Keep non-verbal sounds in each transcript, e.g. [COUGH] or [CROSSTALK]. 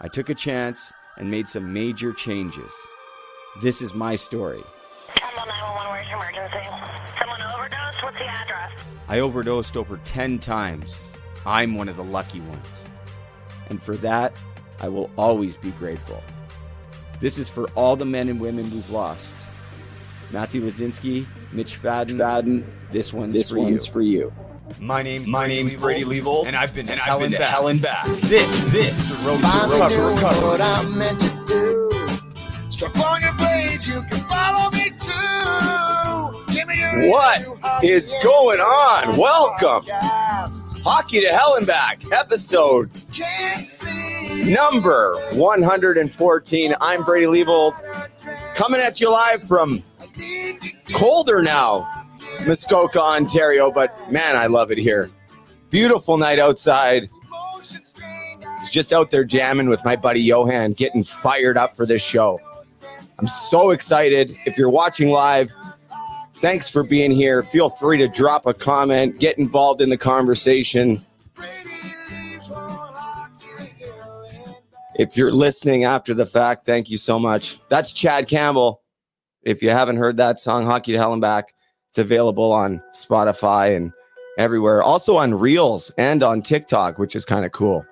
I took a chance and made some major changes. This is my story. Temple 911, where's your emergency? Someone overdosed? What's the address? I overdosed over 10 times. I'm one of the lucky ones. And for that, I will always be grateful. This is for all the men and women we've lost. Matthew Lazinski, Mitch Fadden, Fadden this one's, this for, one's you. for you. My name, my name's Brady Leavold, and I've been and I've been to back. hell and back. This, this is the road to recovery. what I'm meant to do. Strap on your blade, you can follow me too. Give me your What is going on? Welcome. Hockey to Hell and Back, episode number 114. I'm Brady Leavold, coming at you live from colder now, Muskoka, Ontario, but man, I love it here. Beautiful night outside. Just out there jamming with my buddy Johan, getting fired up for this show. I'm so excited. If you're watching live, thanks for being here. Feel free to drop a comment, get involved in the conversation. If you're listening after the fact, thank you so much. That's Chad Campbell. If you haven't heard that song, Hockey to Hell and Back, it's available on Spotify and everywhere. Also on Reels and on TikTok, which is kind of cool.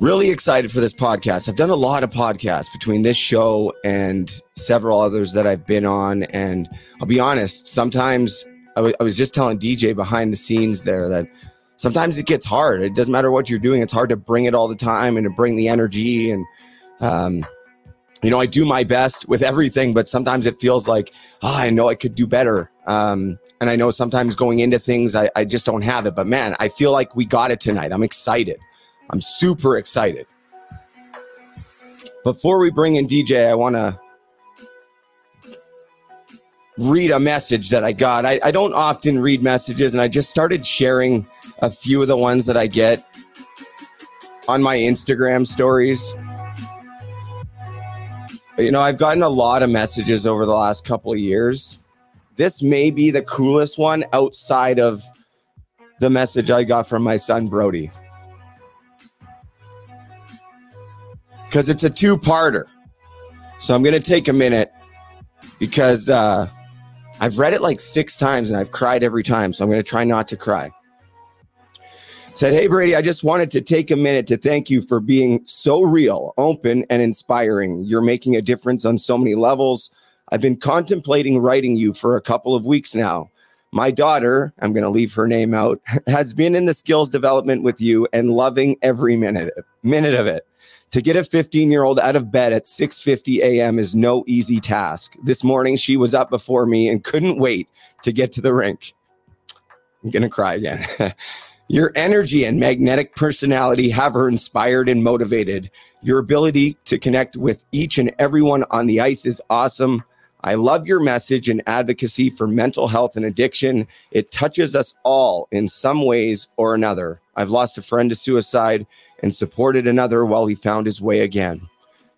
Really excited for this podcast. I've done a lot of podcasts between this show and several others that I've been on. And I'll be honest, sometimes I was just telling DJ behind the scenes there that sometimes it gets hard. It doesn't matter what you're doing, it's hard to bring it all the time and to bring the energy. And, um, you know, I do my best with everything, but sometimes it feels like, oh, I know I could do better. Um, and I know sometimes going into things, I, I just don't have it. But man, I feel like we got it tonight. I'm excited. I'm super excited. Before we bring in DJ, I want to read a message that I got. I, I don't often read messages, and I just started sharing a few of the ones that I get on my Instagram stories. You know, I've gotten a lot of messages over the last couple of years. This may be the coolest one outside of the message I got from my son Brody. because it's a two parter. So I'm going to take a minute because uh, I've read it like six times and I've cried every time. So I'm going to try not to cry. Said, Hey, Brady, I just wanted to take a minute to thank you for being so real, open, and inspiring. You're making a difference on so many levels. I've been contemplating writing you for a couple of weeks now. My daughter, I'm going to leave her name out, [LAUGHS] has been in the skills development with you and loving every minute minute of it. To get a 15 year old out of bed at 6:50 a.m. is no easy task. This morning she was up before me and couldn't wait to get to the rink. I'm gonna cry again. [LAUGHS] Your energy and magnetic personality have her inspired and motivated. Your ability to connect with each and everyone on the ice is awesome. I love your message and advocacy for mental health and addiction. It touches us all in some ways or another. I've lost a friend to suicide and supported another while he found his way again.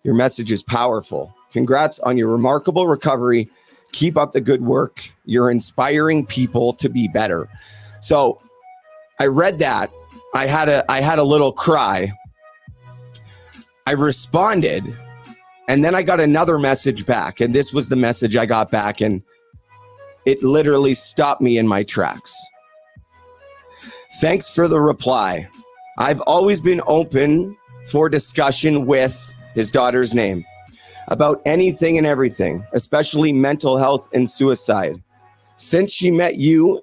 Your message is powerful. Congrats on your remarkable recovery. Keep up the good work. You're inspiring people to be better. So I read that. I had a I had a little cry. I responded and then I got another message back and this was the message I got back and it literally stopped me in my tracks. Thanks for the reply. I've always been open for discussion with his daughter's name about anything and everything, especially mental health and suicide. Since she met you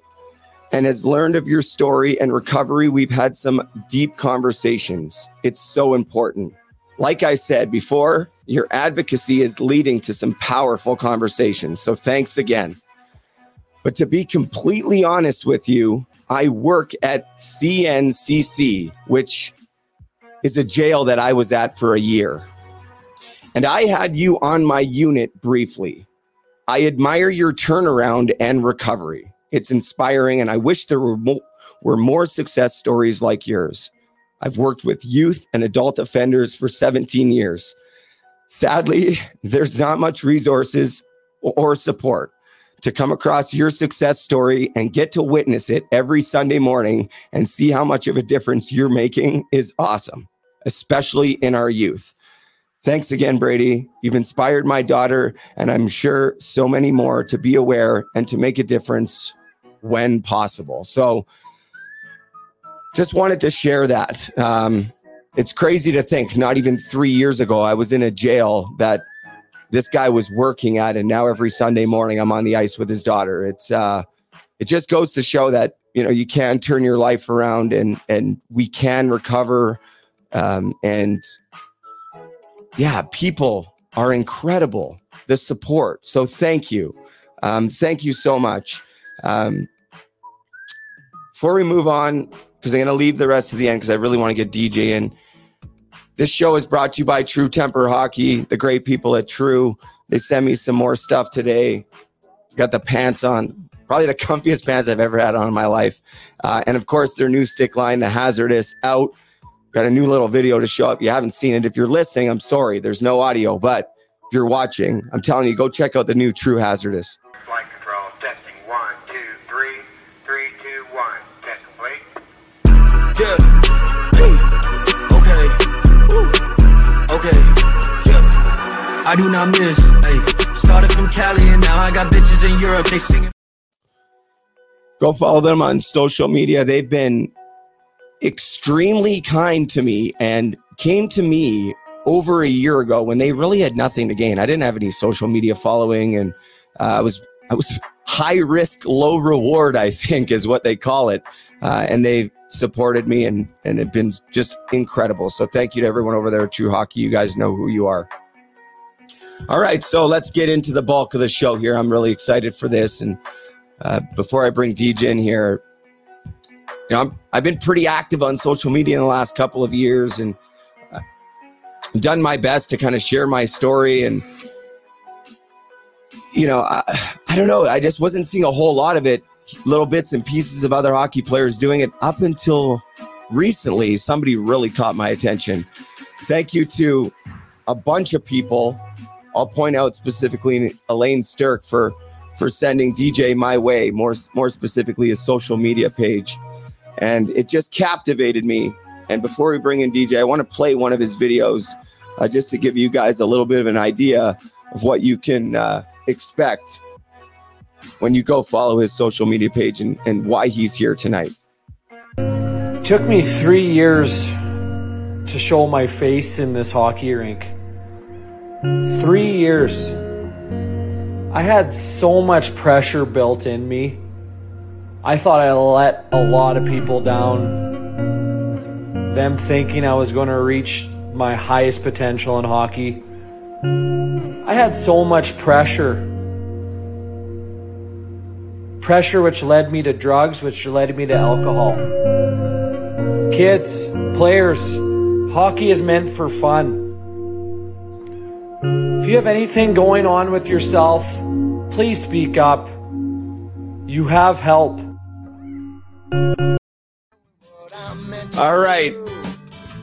and has learned of your story and recovery, we've had some deep conversations. It's so important. Like I said before, your advocacy is leading to some powerful conversations. So thanks again. But to be completely honest with you, I work at CNCC, which is a jail that I was at for a year. And I had you on my unit briefly. I admire your turnaround and recovery. It's inspiring, and I wish there were more, were more success stories like yours. I've worked with youth and adult offenders for 17 years. Sadly, [LAUGHS] there's not much resources or support to come across your success story and get to witness it every Sunday morning and see how much of a difference you're making is awesome, especially in our youth. Thanks again, Brady. You've inspired my daughter, and I'm sure so many more to be aware and to make a difference when possible. So, just wanted to share that. Um, it's crazy to think, not even three years ago, I was in a jail that this guy was working at, and now every Sunday morning I'm on the ice with his daughter. It's uh, it just goes to show that you know you can turn your life around, and and we can recover, um, and yeah, people are incredible. The support. So thank you, um, thank you so much. Um, before we move on, because I'm going to leave the rest of the end because I really want to get DJ in. This show is brought to you by True Temper Hockey, the great people at True. They sent me some more stuff today. Got the pants on, probably the comfiest pants I've ever had on in my life. Uh, and of course, their new stick line, the Hazardous, out. Got a new little video to show up. You haven't seen it. If you're listening, I'm sorry. There's no audio, but if you're watching, I'm telling you, go check out the new True Hazardous. Flight control, testing one, two, three, three, two, one. Test complete. Yeah. Hey. Okay. Woo. Okay. Yeah. I do not miss. Hey. Started from Cali and now I got bitches in Europe. They singing. Go follow them on social media. They've been extremely kind to me and came to me over a year ago when they really had nothing to gain. I didn't have any social media following, and uh, I was I was [LAUGHS] high risk, low reward. I think is what they call it, uh, and they supported me and and it's been just incredible. So thank you to everyone over there at True Hockey. You guys know who you are. All right, so let's get into the bulk of the show here. I'm really excited for this, and uh, before I bring DJ in here, you know, I'm, I've been pretty active on social media in the last couple of years and uh, done my best to kind of share my story. And, you know, I, I don't know. I just wasn't seeing a whole lot of it, little bits and pieces of other hockey players doing it up until recently. Somebody really caught my attention. Thank you to a bunch of people. I'll point out specifically Elaine Stirk for for sending DJ my way, more more specifically his social media page and it just captivated me. And before we bring in DJ, I want to play one of his videos uh, just to give you guys a little bit of an idea of what you can uh, expect when you go follow his social media page and, and why he's here tonight. It took me three years to show my face in this hockey rink. Three years. I had so much pressure built in me. I thought I let a lot of people down. Them thinking I was going to reach my highest potential in hockey. I had so much pressure. Pressure which led me to drugs, which led me to alcohol. Kids, players, hockey is meant for fun. If you have anything going on with yourself, please speak up. You have help. All right.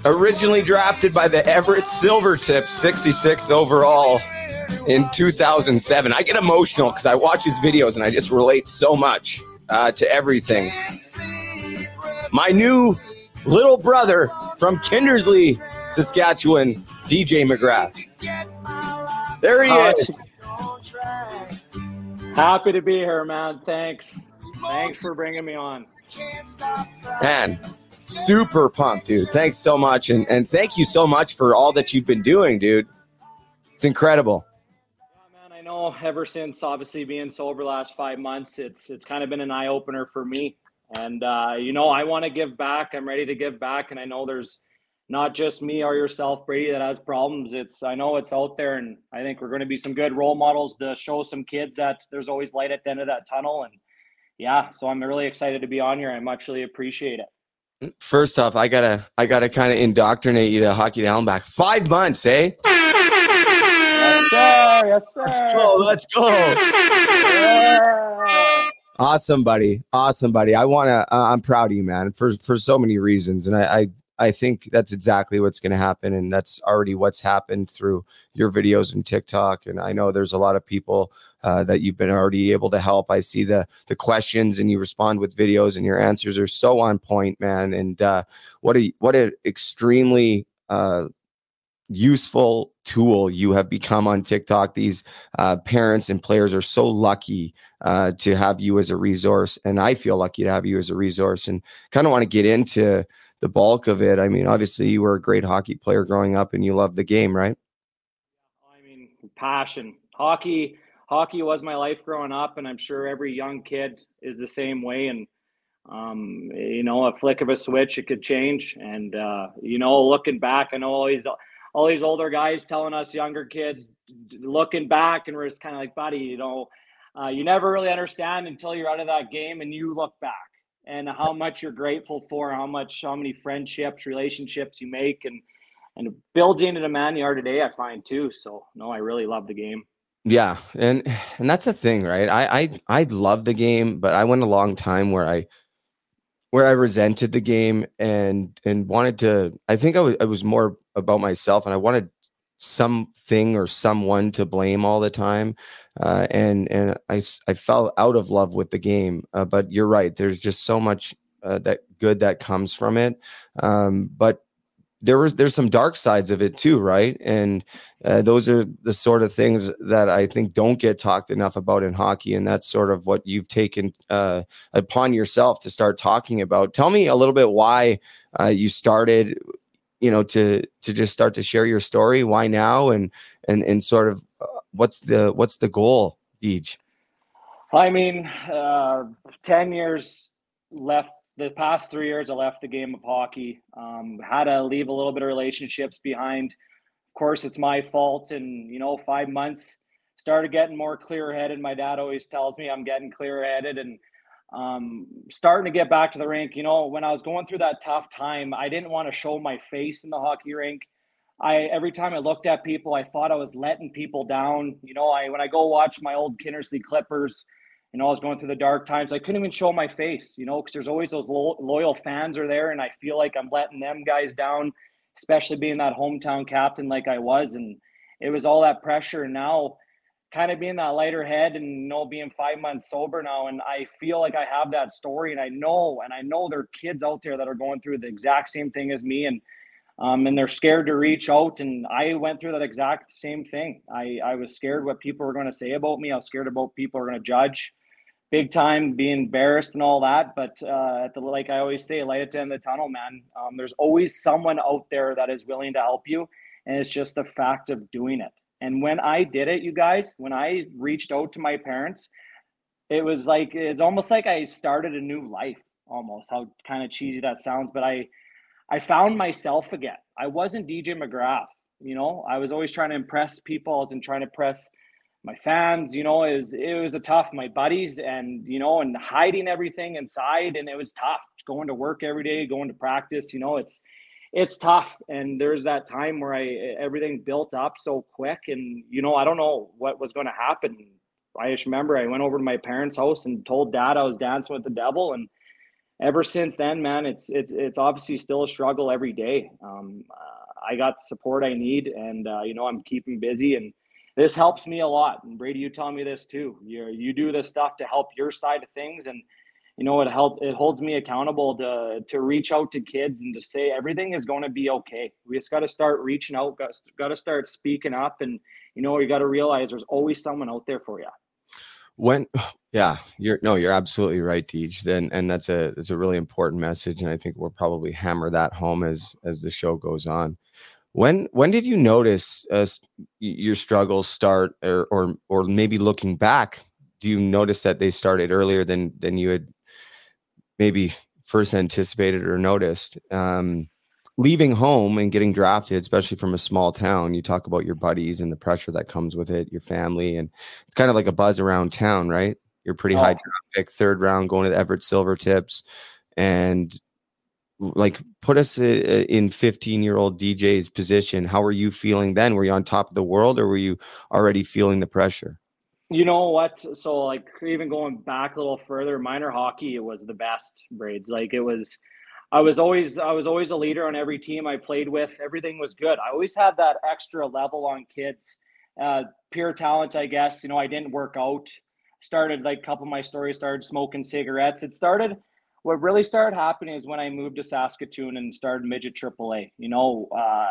Originally drafted by the Everett Silvertips, 66 overall in 2007. I get emotional because I watch his videos and I just relate so much uh, to everything. My new little brother from Kindersley, Saskatchewan, DJ McGrath. There he Oh, is. Happy to be here, man. Thanks. Thanks for bringing me on. Man, super pumped, dude. Thanks so much. And, and thank you so much for all that you've been doing, dude. It's incredible. Know ever since obviously being sober last five months, it's it's kind of been an eye opener for me. And uh, you know, I want to give back. I'm ready to give back, and I know there's not just me or yourself, Brady, that has problems. It's I know it's out there, and I think we're going to be some good role models to show some kids that there's always light at the end of that tunnel. And yeah, so I'm really excited to be on here. I much really appreciate it. First off, I gotta I gotta kind of indoctrinate you to hockey down back. Five months, eh? Yes, sir. Yes, sir. Let's go. Let's go. Awesome, buddy. Awesome, buddy. I wanna. Uh, I'm proud of you, man, for for so many reasons, and I I, I think that's exactly what's going to happen, and that's already what's happened through your videos and TikTok. And I know there's a lot of people uh, that you've been already able to help. I see the the questions, and you respond with videos, and your answers are so on point, man. And uh, what a what an extremely uh, useful tool you have become on TikTok. These uh, parents and players are so lucky uh, to have you as a resource, and I feel lucky to have you as a resource. And kind of want to get into the bulk of it. I mean, obviously, you were a great hockey player growing up, and you love the game, right? I mean, passion. Hockey, hockey was my life growing up, and I'm sure every young kid is the same way. And um, you know, a flick of a switch, it could change. And uh, you know, looking back, I know these all these older guys telling us younger kids, looking back, and we're just kind of like, buddy, you know, uh, you never really understand until you're out of that game and you look back and how much you're grateful for, how much, how many friendships, relationships you make, and and builds you into the man you are today. I find too. So no, I really love the game. Yeah, and and that's the thing, right? I I I love the game, but I went a long time where I where I resented the game and and wanted to. I think I was I was more about myself, and I wanted something or someone to blame all the time, uh, and and I fell out of love with the game. Uh, but you're right. There's just so much uh, that good that comes from it. Um, but there was there's some dark sides of it too, right? And uh, those are the sort of things that I think don't get talked enough about in hockey, and that's sort of what you've taken uh, upon yourself to start talking about. Tell me a little bit why uh, you started, you know, to to just start to share your story. Why now, and and and sort of uh, what's the what's the goal, Deej? I mean, uh, 10 years left. The past three years, I left the game of hockey. Um, had to leave a little bit of relationships behind. Of course, it's my fault. And, you know, five months started getting more clear headed. My dad always tells me I'm getting clear headed and um, starting to get back to the rink. You know, when I was going through that tough time, I didn't want to show my face in the hockey rink. I every time I looked at people, I thought I was letting people down. You know, I when I go watch my old Kindersley Klippers, you know, I was going through the dark times. I couldn't even show my face, you know, because there's always those lo- loyal fans are there, and I feel like I'm letting them guys down, especially being that hometown captain like I was, and it was all that pressure. And now, kind of being that lighter head, and you know, being five months sober now, and I feel like I have that story, and I know, and I know there are kids out there that are going through the exact same thing as me, and Um, and they're scared to reach out. And I went through that exact same thing. I, I was scared what people were going to say about me. I was scared about people are going to judge big time, being embarrassed and all that. But uh, the, like I always say, light at the end of the tunnel, man. Um, there's always someone out there that is willing to help you. And it's just the fact of doing it. And when I did it, you guys, when I reached out to my parents, it was like, it's almost like I started a new life almost how kind of cheesy that sounds, but I, I found myself again. I wasn't DJ McGrath, you know. I was always trying to impress people and trying to impress my fans. You know, it was it was a tough. My buddies and you know, and hiding everything inside, and it was tough. Going to work every day, going to practice. You know, it's it's tough. And there's that time where I everything built up so quick, and you know, I don't know what was going to happen. I just remember I went over to my parents' house and told dad I was dancing with the devil, and ever since then, man, it's it's it's obviously still a struggle every day. Um, uh, I got the support I need, and uh, you know I'm keeping busy, and this helps me a lot. And Brady, you tell me this too. You you do this stuff to help your side of things, and you know it help it holds me accountable to to reach out to kids and to say everything is going to be okay. We just got to start reaching out, got got to start speaking up, and you know you got to realize there's always someone out there for you when [SIGHS] yeah you're no you're absolutely right Deej. and and that's a that's a really important message and i think we'll probably hammer that home as as the show goes on when when did you notice uh, your struggles start or or or maybe looking back do you notice that they started earlier than than you had maybe first anticipated or noticed um leaving home and getting drafted, especially from a small town, you talk about your buddies and the pressure that comes with it, your family, and it's kind of like a buzz around town, right? You're pretty oh. high draft pick, third round, going to the Everett Silvertips, and like put us in 15 year old DJ's position. How were you feeling then? Were you on top of the world, or were you already feeling the pressure? You know what? So like even going back a little further, minor hockey it was the best braids. Like it was I was always I was always a leader on every team I played with. Everything was good. I always had that extra level on kids. Uh, pure talent, I guess. You know, I didn't work out. Started like a couple of my stories started smoking cigarettes. It started. What really started happening is when I moved to Saskatoon and started midget AAA. You know, uh,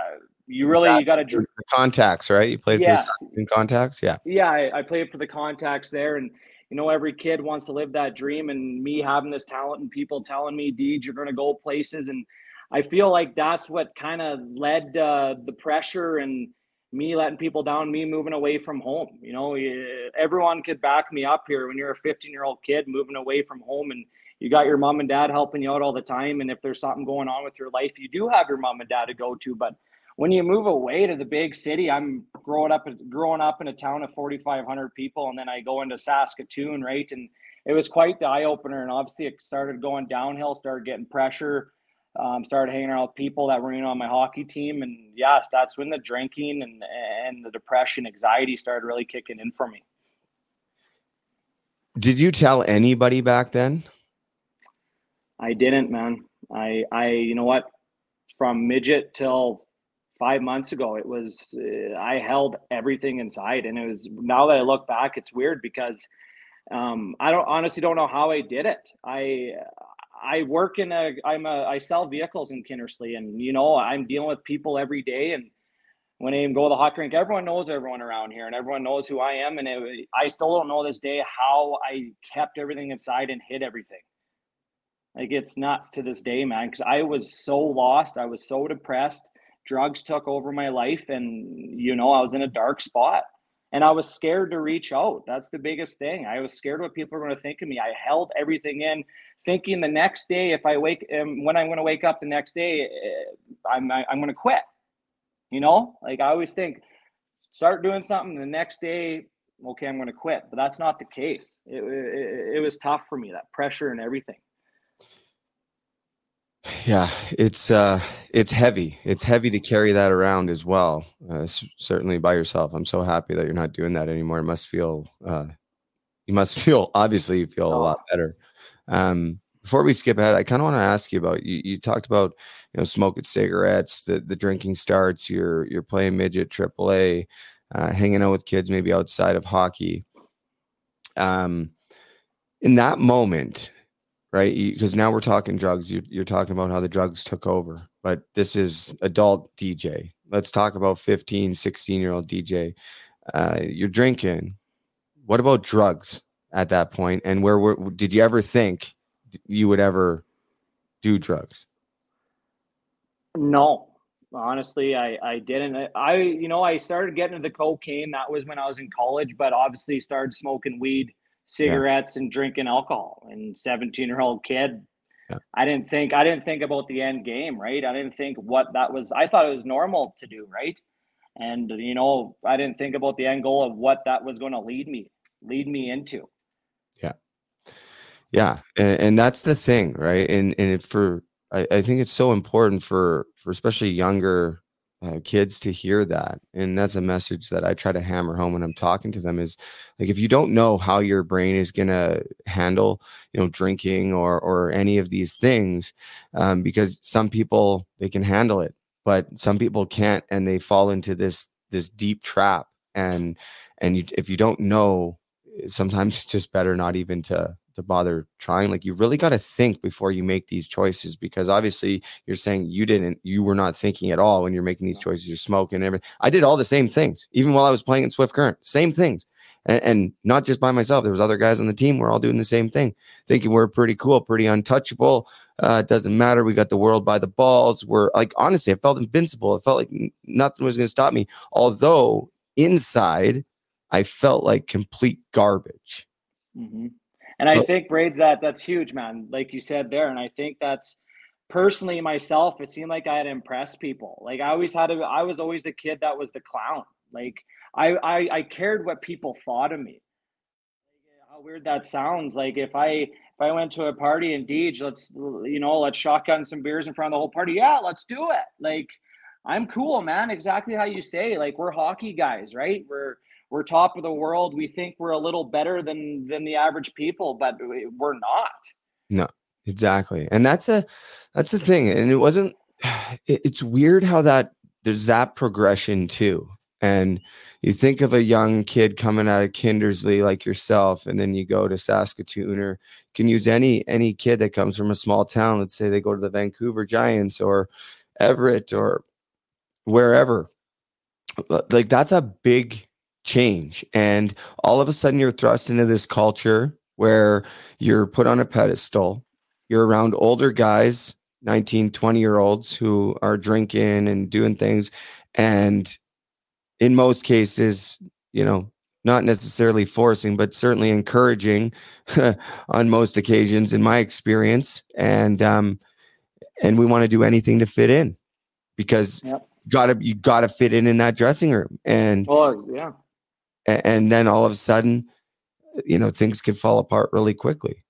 you really you got to contacts, right? You played yes. for the contacts, yeah. Yeah, I, I played for the contacts there, and you know, every kid wants to live that dream and me having this talent and people telling me, Deej, you're going to go places. And I feel like that's what kind of led uh, the pressure and me letting people down, me moving away from home. You know, everyone could back me up here when you're a 15 year old kid moving away from home and you got your mom and dad helping you out all the time. And if there's something going on with your life, you do have your mom and dad to go to. But when you move away to the big city, I'm growing up growing up in a town of 4,500 people, and then I go into Saskatoon, right? And it was quite the eye opener. And obviously, it started going downhill, started getting pressure, um, started hanging around with people that were you know on my hockey team, and yes, that's when the drinking and and the depression, anxiety started really kicking in for me. Did you tell anybody back then? I didn't, man. I I you know what? From midget till five months ago it was uh, i held everything inside and it was now that i look back it's weird because um, i don't honestly don't know how i did it i i work in a i'm a i sell vehicles in Kindersley and you know i'm dealing with people every day and when I even go to the hockey rink, everyone knows everyone around here, and everyone knows who I am. And it, I still don't know this day how I kept everything inside and hid everything. Like it's nuts to this day, man. Because I was so lost, I was so depressed. Drugs took over my life and you know i was in a dark spot. And i was scared to reach out. That's the biggest thing. I was scared what people were going to think of me. I held everything in thinking the next day if i wake um, when i'm going to wake up the next day eh, i'm i'm going to quit. You know? Like i always think start doing something the next day okay i'm going to quit. But that's not the case. It, it, it was tough for me that pressure and everything yeah, it's uh, it's heavy. It's heavy to carry that around as well. Uh, certainly by yourself. I'm so happy that you're not doing that anymore. It must feel, uh, you must [LAUGHS] feel. Obviously, you feel a oh. lot better. Um, before we skip ahead, I kind of want to ask you about you. You talked about you know smoking cigarettes, the the drinking starts. You're you're playing midget AAA, uh, hanging out with kids maybe outside of hockey. Um, in that moment, right? Because now we're talking drugs. You're, you're talking about how the drugs took over, but this is adult DJ. Let's talk about 15, 16 year old DJ. Uh, you're drinking. What about drugs at that point? And where were, did you ever think you would ever do drugs? No, honestly, I I didn't. I you know I started getting into the cocaine. That was when I was in college, but obviously started smoking weed, cigarettes, yeah. and drinking alcohol. And seventeen year old kid, yeah. I didn't think I didn't think about the end game, right? I didn't think what that was. I thought it was normal to do, right? And you know, I didn't think about the end goal of what that was going to lead me lead me into. Yeah, yeah, and, and that's the thing, right? And and for I, I think it's so important for for especially younger uh, kids to hear that and that's a message that i try to hammer home when i'm talking to them is like if you don't know how your brain is going to handle you know drinking or or any of these things um, because some people they can handle it but some people can't and they fall into this this deep trap and and you, if you don't know sometimes [LAUGHS] it's just better not even to to bother trying like you really got to think before you make these choices because obviously you're saying you didn't you were not thinking at all when you're making these choices you're smoking everything i did all the same things even while i was playing in swift current same things and, and not just by myself there was other guys on the team we're all doing the same thing thinking we're pretty cool pretty untouchable uh, doesn't matter we got the world by the balls we're like honestly i felt invincible it felt like nothing was going to stop me although inside i felt like complete garbage mm-hmm. And I think braids that that's huge, man. Like you said there, and I think that's personally myself. It seemed like I had impressed people. Like I always had to. I was always the kid that was the clown. Like I I, I cared what people thought of me. How weird that sounds. Like if I if I went to a party in Deej, let's you know let's shotgun some beers in front of the whole party. Yeah, let's do it. Like I'm cool, man. Exactly how you say. Like we're hockey guys, right? We're we're top of the world. We think we're a little better than than the average people, but we're not. No, exactly. And that's a that's the thing. And it wasn't [SIGHS] it, it's weird how that there's that progression too. And you think of a young kid coming out of Kindersley like yourself, and then you go to Saskatoon, or can use any any kid that comes from a small town. Let's say they go to the Vancouver Giants or Everett or wherever. Like that's a big change. And all of a sudden, you're thrust into this culture where you're put on a pedestal. You're around older guys, 19, 20 year olds who are drinking and doing things. And in most cases, you know, not necessarily forcing, but certainly encouraging [LAUGHS] on most occasions, in my experience. And, um, and we want to do anything to fit in because yep. gotta you gotta fit in in that dressing room and well yeah and then all of a sudden you know things can fall apart really quickly.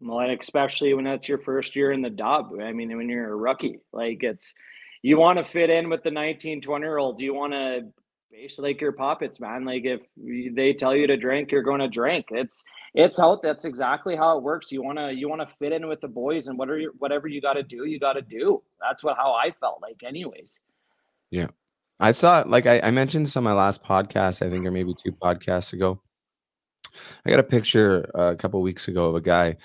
Well and especially when that's your first year in the dub i mean when you're a rookie like it's you want to fit in with the 19 20 year old you want to basically like your puppets man like if they tell you to drink you're going to drink. It's it's out that's exactly how it works. You want to you want to fit in with the boys and whatever whatever you got to do you got to do. That's what how i felt like anyways. Yeah I saw like I, I mentioned this on my last podcast, I think, or maybe two podcasts ago. I got a picture uh, a couple weeks ago of a guy.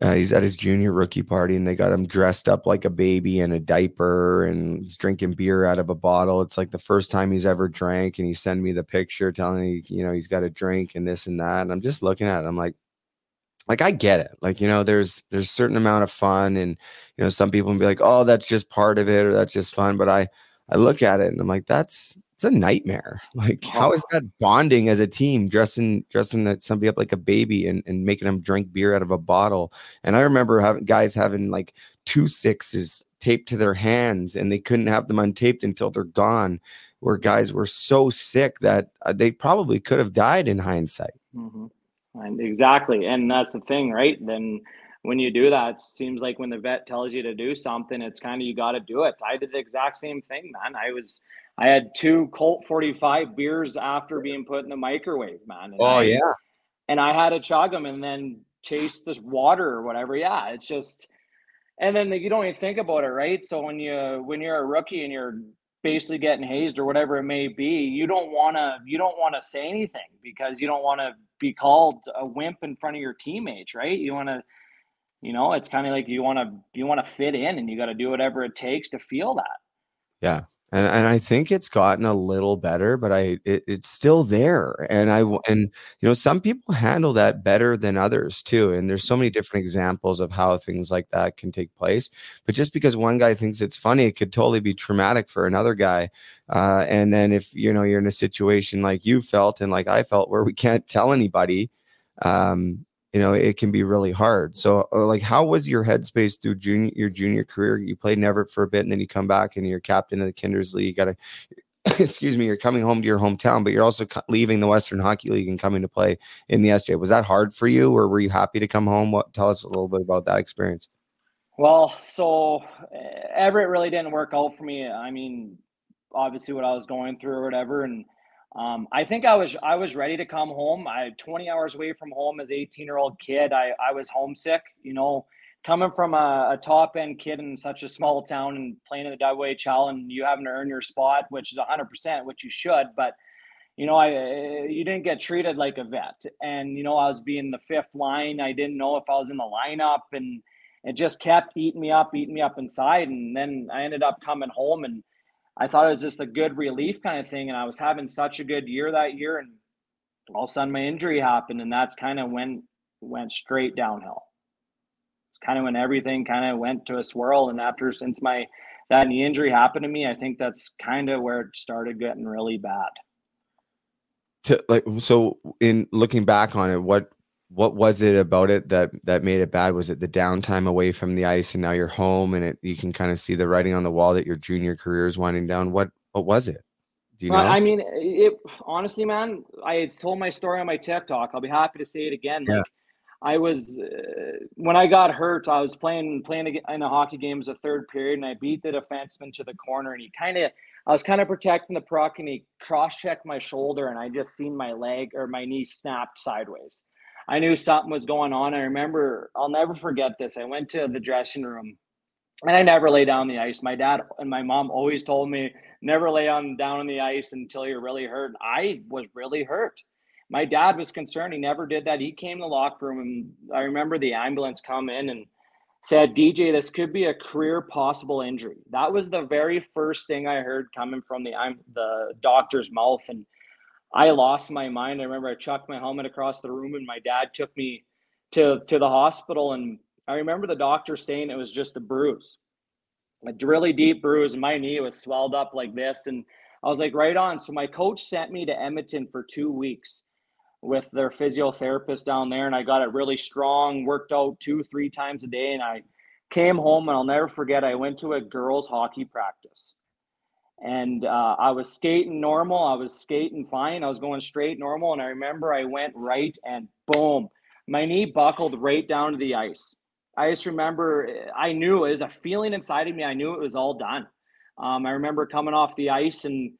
Uh, he's at his junior rookie party, and they got him dressed up like a baby in a diaper, and he's drinking beer out of a bottle. It's like the first time he's ever drank, and he sent me the picture, telling me, you know, he's got a drink and this and that. And I'm just looking at it. I'm like, like I get it. Like, you know, there's there's a certain amount of fun, and you know, some people can be like, oh, that's just part of it, or that's just fun. But I I look at it and I'm like, that's it's a nightmare. [LAUGHS] Like, how is that bonding as a team, dressing dressing somebody up like a baby and, and making them drink beer out of a bottle? And I remember having guys having like two sixes taped to their hands and they couldn't have them untaped until they're gone. Where guys were so sick that uh, they probably could have died in hindsight. Mm-hmm. And exactly, and that's the thing, right? Then when you do that, it seems like when the vet tells you to do something, it's kind of you got to do it. I did the exact same thing, man. I was, I had two Colt 45 beers after being put in the microwave, man. And oh, I, yeah. And I had to chug them and then chase this water or whatever. Yeah. It's just, and then you don't even think about it, right? So when you, when you're a rookie and you're basically getting hazed or whatever it may be, you don't want to, you don't want to say anything because you don't want to be called a wimp in front of your teammates, right? You want to, you know, it's kind of like you want to you want to fit in, and you got to do whatever it takes to feel that. Yeah. And, and I think it's gotten a little better, but I it, it's still there. And I and you know some people handle that better than others too. And there's so many different examples of how things like that can take place. But just because one guy thinks it's funny, it could totally be traumatic for another guy. Uh, and then if you know you're in a situation like you felt and like I felt, where we can't tell anybody, um, you know it can be really hard. So uh, like how was your headspace through junior your junior career? You played in everett for a bit and then you come back and you're captain of the Kindersley. You gotta [COUGHS] excuse me you're coming home to your hometown but you're also leaving the western hockey league and coming to play in the sj was that hard for you or were you happy to come home? What tell us a little bit about that experience. Well so everett really didn't work out for me. I mean obviously what i was going through or whatever and um, I think I was I was ready to come home. I 20 hours away from home as 18 year old kid. I, I was homesick. You know, coming from a, a, top end kid in such a small town and playing in the WHL and you having to earn your spot, which is 100 percent which you should, but you know, I you didn't get treated like a vet, and you know I was being the fifth line. I didn't know if I was in the lineup, and it just kept eating me up, eating me up inside. And then I ended up coming home and I thought it was just a good relief kind of thing. And I was having such a good year that year. And all of a sudden my injury happened. And that's kind of when went straight downhill. It's kind of when everything kind of went to a swirl. And after, since my, that knee injury happened to me, I think that's kind of where it started getting really bad. To, like, so in looking back on it, what, what was it about it that that made it bad was it the downtime away from the ice and now you're home and it you can kind of see the writing on the wall that your junior career is winding down what what was it do you know i mean it honestly man i had told my story on my tiktok i'll be happy to say it again like, yeah. I was uh, when I got hurt. I was playing playing in a hockey game as a third period, and I beat the defenseman to the corner, and he kind of I was kind of protecting the puck, and he cross checked my shoulder, and I just seen my leg or my knee snapped sideways. I knew something was going on. I remember, I'll never forget this. I went to the dressing room and I never lay down the ice. My dad and my mom always told me never lay on down on the ice until you're really hurt. I was really hurt. My dad was concerned. He never did that. He came to the locker room and I remember the ambulance come in and said, DJ, this could be a career possible injury. That was the very first thing I heard coming from the the doctor's mouth. And I lost my mind. I remember I chucked my helmet across the room and my dad took me to to the hospital and I remember the doctor saying it was just a bruise. A really deep bruise my knee was swelled up like this and I was like right on. So my coach sent me to Edmonton for 2 weeks with their physiotherapist down there and I got it really strong, worked out 2 3 times a day and I came home and I'll never forget I went to a girls hockey practice and uh, I was skating normal. I was skating fine. I was going straight normal. And I remember I went right and boom, my knee buckled right down to the ice. I just remember I knew it was a feeling inside of me. I knew it was all done. Um, I remember coming off the ice and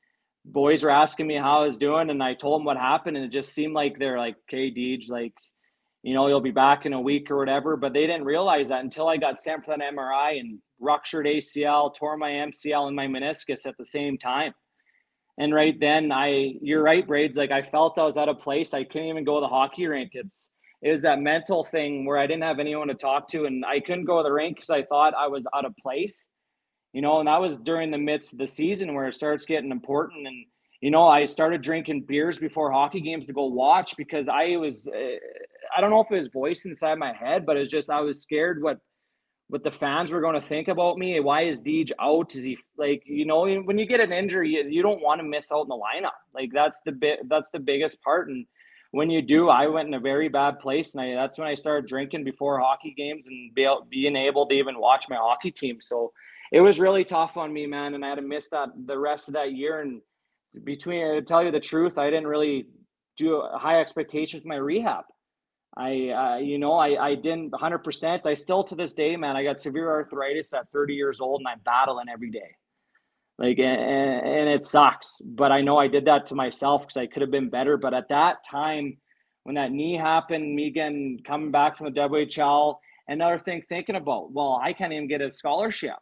boys were asking me how I was doing, and I told them what happened, and it just seemed like they're like, "Okay, Deej, like, you know, you'll be back in a week or whatever." But they didn't realize that until I got sent for that MRI and ruptured ACL, tore my MCL and my meniscus at the same time. And right then, I you're right, Braids. Like I felt I was out of place. I couldn't even go to the hockey rink. It's it was that mental thing where I didn't have anyone to talk to, and I couldn't go to the rink because I thought I was out of place. You know, and that was during the midst of the season where it starts getting important. And you know, I started drinking beers before hockey games to go watch because I was, uh, I don't know if it was voice inside my head, but it's just I was scared what what the fans were going to think about me. Why is Deej out? Is he like you know when you get an injury, you, you don't want to miss out in the lineup. Like that's the bit that's the biggest part. And when you do, I went in a very bad place, and I, that's when I started drinking before hockey games and be, being able to even watch my hockey team. So it was really tough on me, man, and I had to miss that the rest of that year. And between to tell you the truth, I didn't really do high expectations with my rehab. I, uh, you know, I, I didn't 100%. I still to this day, man, I got severe arthritis at 30 years old and I'm battling every day. Like, and, and it sucks. But I know I did that to myself because I could have been better. But at that time, when that knee happened, me coming back from the WHL, another thing thinking about, well, I can't even get a scholarship.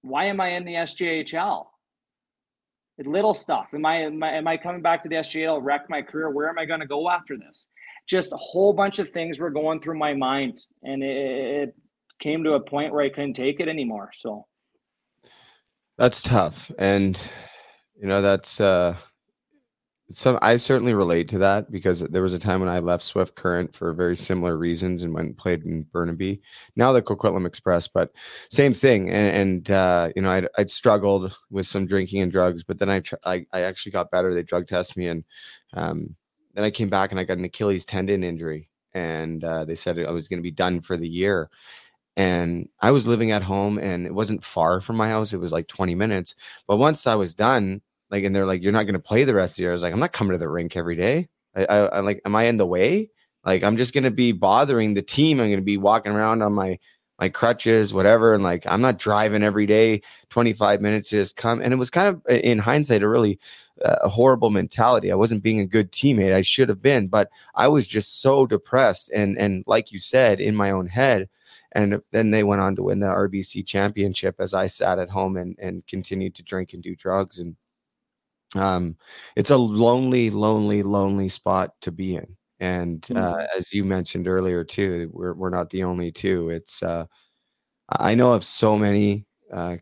Why am I in the SJHL? Little stuff. Am I, am I am I coming back to the SJHL, wreck my career? Where am I going to go after this? Just a whole bunch of things were going through my mind and it, it came to a point where I couldn't take it anymore. So That's tough. And you know, that's uh some I certainly relate to that because there was a time when I left Swift Current for very similar reasons and went and played in Burnaby. Now the Coquitlam Express, but same thing. And, and uh, you know, I'd, I'd struggled with some drinking and drugs, but then I, tr- I I actually got better. They drug test me, and um, then I came back and I got an Achilles tendon injury, and uh, they said I was going to be done for the year. And I was living at home, and it wasn't far from my house. It was like 20 minutes. But once I was done, like, and they're like, "You're not going to play the rest of the year." I was like, "I'm not coming to the rink every day. I, I, I like, am I in the way? Like, I'm just going to be bothering the team. I'm going to be walking around on my my crutches, whatever, and like, I'm not driving every day 25 minutes just come." And it was kind of, in hindsight, a really a horrible mentality. I wasn't being a good teammate. I should have been, but I was just so depressed and and like you said, in my own head. And then they went on to win the RBC championship as I sat at home and and continued to drink and do drugs and um, it's a lonely, lonely, lonely spot to be in. And uh, Mhm. as you mentioned earlier too, we're we're not the only two. It's uh, I know of so many uh,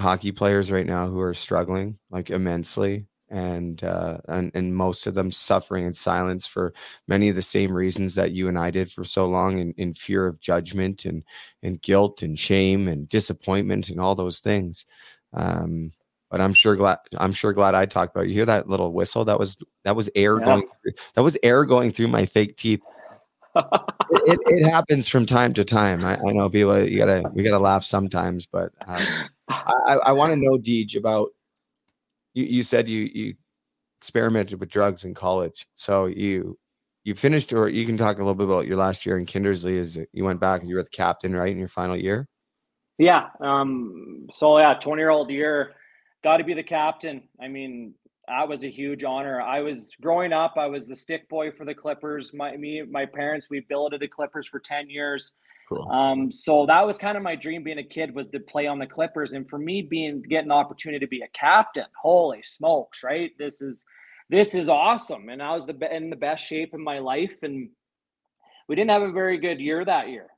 hockey players right now who are struggling like immensely, and uh, and and most of them suffering in silence for many of the same reasons that you and I did for so long, in, in fear of judgment and and guilt and shame and disappointment and all those things. Um, but I'm sure glad I'm sure glad I talked about it. You hear that little whistle? That was that was air Yeah. going through, that was air going through my fake teeth. it, it, it [LAUGHS] happens from time to time. I, I know people you gotta we gotta laugh sometimes, but um, I, I, want to [LAUGHS] know Deej about you, you said you you experimented with drugs in college. So you you finished or you can talk a little bit about your last year in Kindersley is you went back and you were the captain, right, in your final year? Yeah. Um, so yeah, 20 year old year, got to be the captain. I mean, that was a huge honor. I was growing up, I was the stick boy for the Klippers. My me, my parents, we billeted the Klippers for 10 years. Cool. Um, so that was kind of my dream being a kid was to play on the Klippers. And for me being getting opportunity to be a captain, holy smokes, right? This is this is awesome. And I was the in the best shape in my life. And we didn't have a very good year that year.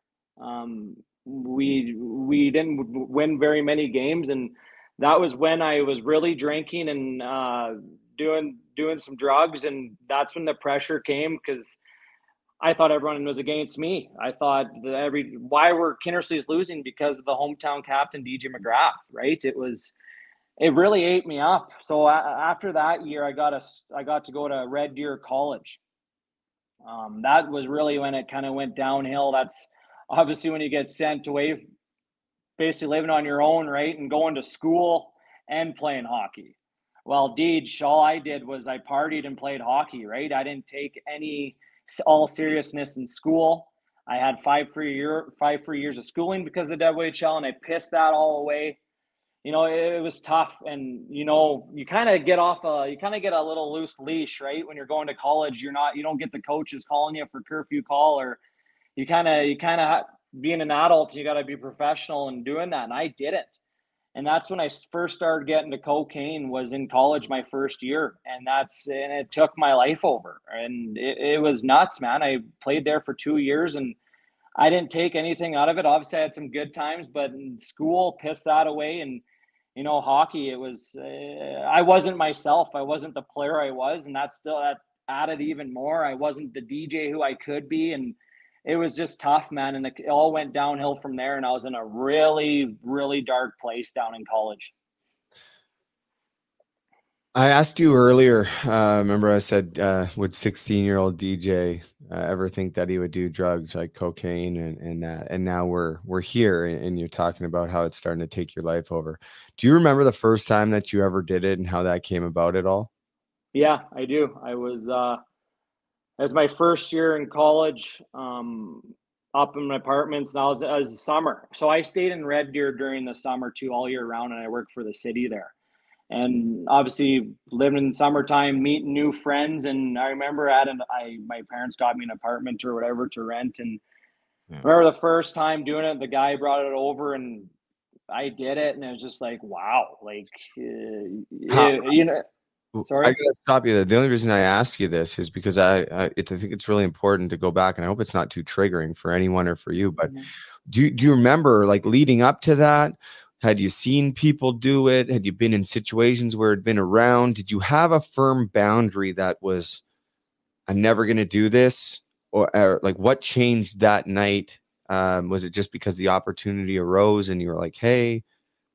Um, we we didn't win very many games, and that was when I was really drinking and uh, doing doing some drugs, and that's when the pressure came because I thought everyone was against me. I thought that every why were Kindersley's losing because of the hometown captain DJ McGrath, right? It was it really ate me up. So after that year, I got a I got to go to Red Deer College. Um, that was really when it kind of went downhill. That's obviously when you get sent away, basically living on your own, right, and going to school and playing hockey. Well, Deej, all I did was I partied and played hockey, right? I didn't take any all seriousness in school. I had five free year, five free years of schooling because of the WHL, and I pissed that all away. You know, it, it was tough, and you know, you kind of get off a, you kind of get a little loose leash, right? When you're going to college, you're not, you don't get the coaches calling you for curfew call, or you kind of, you kind of being an adult, you got to be professional and doing that, and I didn't and that's when I first started getting to cocaine was in college my first year and that's and it took my life over and it, it was nuts man. I played there for two years and I didn't take anything out of it. Obviously I had some good times but school pissed that away and you know hockey it was uh, I wasn't myself. I wasn't the player I was and that still that added even more. I wasn't the DJ who I could be and it was just tough, man. And it all went downhill from there. And I was in a really, really dark place down in college. I asked you earlier. Uh, remember, I said, uh, would 16 year old DJ uh, ever think that he would do drugs like cocaine and, and that? And now we're we're here, and, and you're talking about how it's starting to take your life over. Do you remember the first time that you ever did it and how that came about at all? Yeah, I do. I was, uh, was my first year in college, um, up in my apartments. And I was, was summer. So I stayed in Red Deer during the summer too, all year round. And I worked for the city there. And obviously living in summertime, meeting new friends. And I remember at an, I, my parents got me an apartment or whatever to rent. And remember the first time doing it, the guy brought it over and I did it. And it was just like, wow, like, uh, you know, Sorry? I gotta stop you there. The only reason I ask you this is because I, I, it, I think it's really important to go back, and I hope it's not too triggering for anyone or for you. But Do you, do you remember like leading up to that? Had you seen people do it? Had you been in situations where it'd been around? Did you have a firm boundary that was, I'm never going to do this? Or, or, like what changed that night? Um, was it just because the opportunity arose and you were like, hey,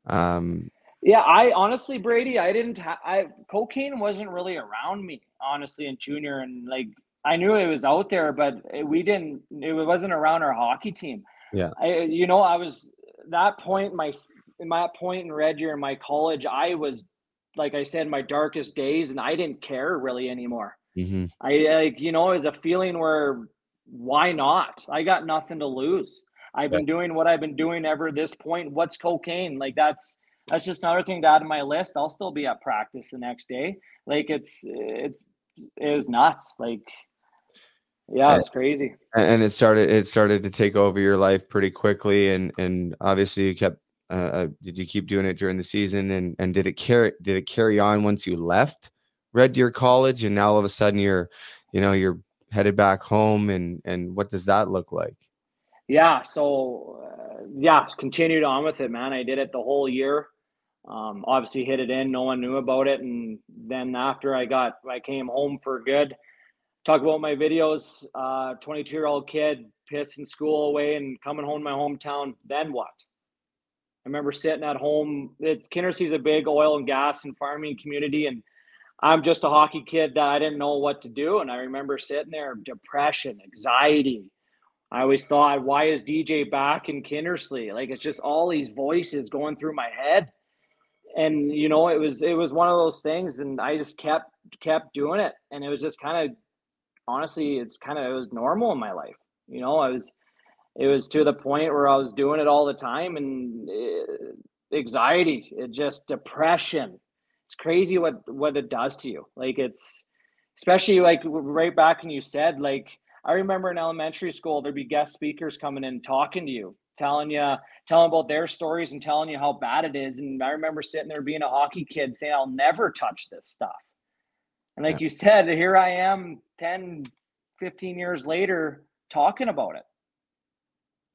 um, yeah, I honestly, Brady, I didn't. Ha- I cocaine wasn't really around me, honestly, in junior, and like I knew it was out there, but it, we didn't. It wasn't around our hockey team. Yeah, I, you know, I was that point. My in my point in Red Deer in my college, I was like I said, my darkest days, and I didn't care really anymore. Mm-hmm. I like, you know, it was a feeling where why not? I got nothing to lose. I've been doing what I've been doing ever this point. What's cocaine? Like that's that's just another thing to add to my list. I'll still be at practice the next day. Like it's it's it was nuts. Like yeah, it's crazy. And it started it started to take over your life pretty quickly, and and obviously you kept. Uh, uh, did you keep doing it during the season, and and did it carry did it carry on once you left Red Deer College, and now all of a sudden you're, you know, you're headed back home, and and what does that look like? Yeah, so uh, yeah, continued on with it, man. I did it the whole year. Um, obviously hit it in. No one knew about it, and then after I got, I came home for good. Talk about my videos. Uh, 22 year old kid pissing school away and coming home to my hometown. Then what? I remember sitting at home. It, Kindersley's a big oil and gas and farming community, and I'm just a hockey kid that I didn't know what to do. And I remember sitting there, depression, anxiety. I always thought, why is DJ back in Kindersley? Like it's just all these voices going through my head and you know it was it was one of those things and i just kept kept doing it and it was just kind of honestly it's kind of it was normal in my life you know i was it was to the point where i was doing it all the time and it, eh, anxiety it just depression it's crazy what what it does to you like it's especially like right back when you said like i remember in elementary school there'd be guest speakers coming in talking to you telling you telling about their stories and telling you how bad it is. And I remember sitting there being a hockey kid saying, I'll never touch this stuff. And like yeah. you said, here I am 10, 15 years later talking about it.